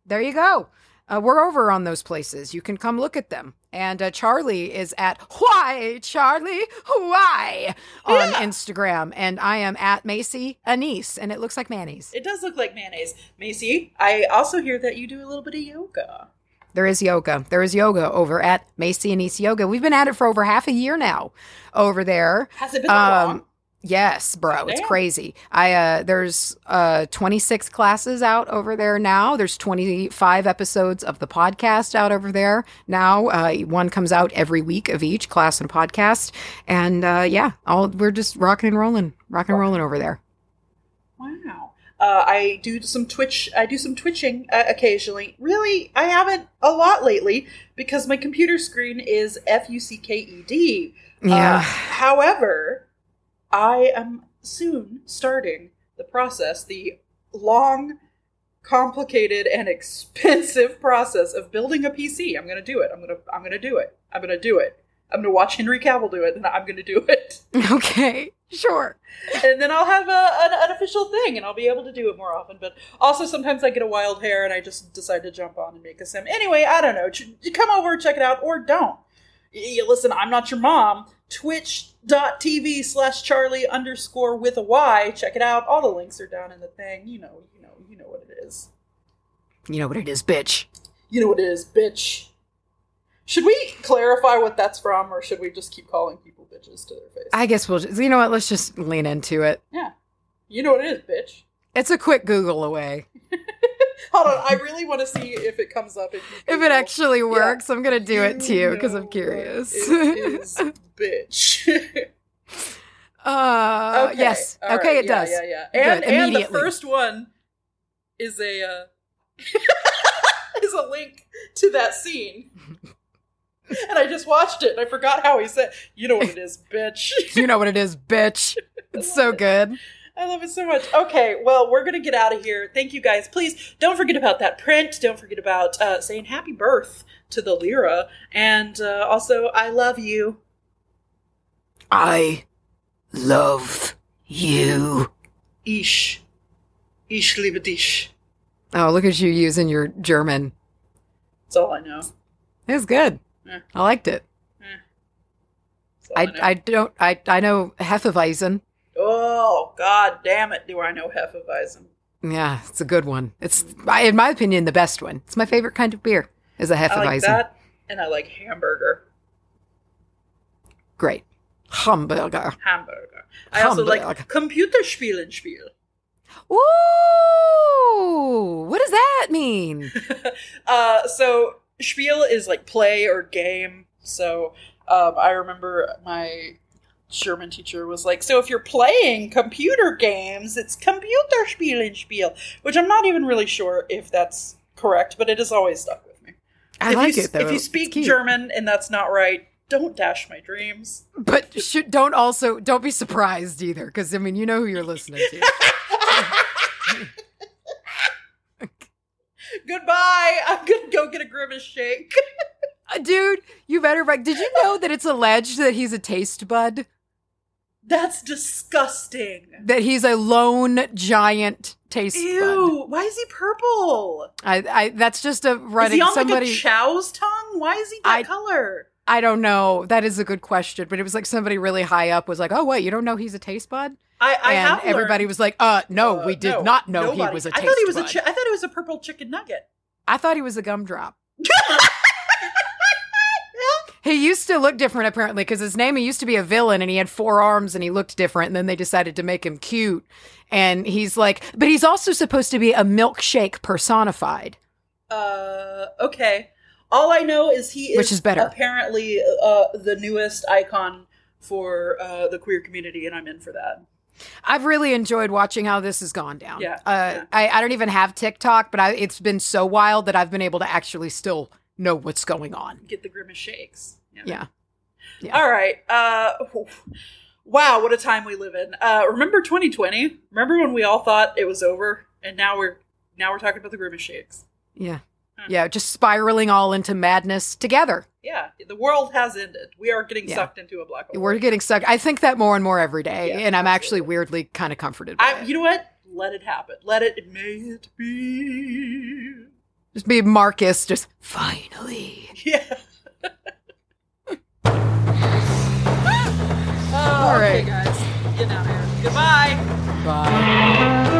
there you go. Uh, we're over on those places. You can come look at them. And uh, Charlye is at Why Charlye Why on Yeah. Instagram, and I am at Macy Anise, and it looks like mayonnaise. it does look like mayonnaise macy i also hear that you do a little bit of yoga There is yoga. There is yoga over at Macy Anise Yoga. We've been at it for over half a year now. Over there, has it been that long Um, Yes, bro, it's Damn. crazy. I uh there's uh 26 classes out over there now. There's 25 episodes of the podcast out over there now. Uh one comes out every week of each class and podcast. And uh yeah, all we're just rocking and rolling, rocking and rolling over there. Wow. Uh, I do some twitch. I do some twitching uh, occasionally. Really, I haven't a lot lately because my computer screen is F U C K E D. Yeah. Uh, however, I am soon starting the process, the long, complicated, and [laughs] expensive process of building a PC. I'm to do it. I'm to. I'm to do it. I'm to do it. I'm to watch Henry Cavill do it, and I'm to do [laughs] it. [laughs] okay. Sure. and then I'll have a, an, official thing, and I'll be able to do it more often. But also, sometimes I get a wild hair, and I just decide to jump on and make a sim. Anyway, I don't know. Ch- come over, check it out, or don't. Listen, I'm not your mom. Twitch.tv slash Charlye underscore with a Y. Check it out. All the links are down in the thing. You know, you know, you know what it is. You know what it is, bitch. You know what it is, bitch. Should we clarify what that's from, or should we just keep calling people bitches to their face? I guess we'll just, you know what, let's just lean into it. yeah. You know what it is, bitch. It's a quick Google away. [laughs] Hold on, I really want to see if it comes up. If, If it actually works, I'm gonna do it too because I'm curious. It bitch. [laughs] Uh, okay. yes. all okay, right, it yeah, does. Yeah, yeah. And Good, and the first one is a uh, [laughs] is a link to that scene. [laughs] and I just watched it and I forgot how he said, "You know what it is, bitch." You know what it is, bitch. It's so good. I love it so much. Okay, well, we're gonna get out of here. Thank you guys. Please don't forget about that print. Don't forget about uh, saying happy birth to the Lyra, and uh, also I love you. I love you. Ich, ich liebe dich. Oh, look at you using your German. That's all I know. It was good. Eh. I liked it. That's all I, know. I don't I I know Hefeweizen. oh God damn it! Do I know Hefeweizen? Yeah, it's a good one. It's I- in my opinion the best one. It's my favorite kind of beer. Is a I like Hefeweizen. that, and I like hamburger. Great. Hamburger. Hamburger. I also like Computerspielen Spiel. Ooh, what does that mean? [laughs] uh, so spiel is like play or game. So um, I remember my German teacher was like, "So if you're playing computer games, it's Computerspielen Spiel," which I'm not even really sure if that's correct, but it has always stuck with me. I if like you, it though. If you speak. German and that's not right, don't dash my dreams. but should, don't also don't be surprised either, because I mean you know who you're listening to. [laughs] Goodbye. I'm gonna go get a grimace shake. Uh, Dude, you better. Like, did you know that it's alleged that he's a taste bud? That's disgusting. That he's a lone giant taste bud. Ew. Why is he purple? I, I that's just a Is running he on somebody. like a chow's tongue? Why is he that I- color? I don't know. That is a good question, but it was like somebody really high up was like, "Oh wait, you don't know he's a taste bud?" I, I and have everybody was like, "Uh, no, Uh, we did no, not know nobody. he was a taste I thought he was bud." a. Chi- I thought he was a purple chicken nugget. I thought he was a gumdrop. [laughs] He used to look different apparently because his name he used to be a villain and he had four arms and he looked different and then they decided to make him cute and he's like but he's also supposed to be a milkshake personified. Uh, okay. All I know is he is, Which is better. apparently uh, the newest icon for uh, the queer community, and I'm in for that. I've really enjoyed watching how this has gone down. Yeah, Uh, yeah. I, I don't even have TikTok, but I, it's been so wild that I've been able to actually still know what's going on. Get the grimace shakes. Yeah. Yeah. All right. Uh, wow, what a time we live in. Uh, remember 2020? Remember when we all thought it was over, and now we're now we're talking about the grimace shakes. Yeah. Huh. Yeah. Just spiraling all into madness together. Yeah, the world has ended. We are getting Yeah. sucked into a black hole. We're getting stuck. I think that more and more every day, Yeah, and I'm actually weirdly kind of comforted. By I, it. you know what? Let it happen. Let it. May it be. Just be Marcus, just finally. Yeah. [laughs] All okay, guys. Get out of here. Goodbye. Bye.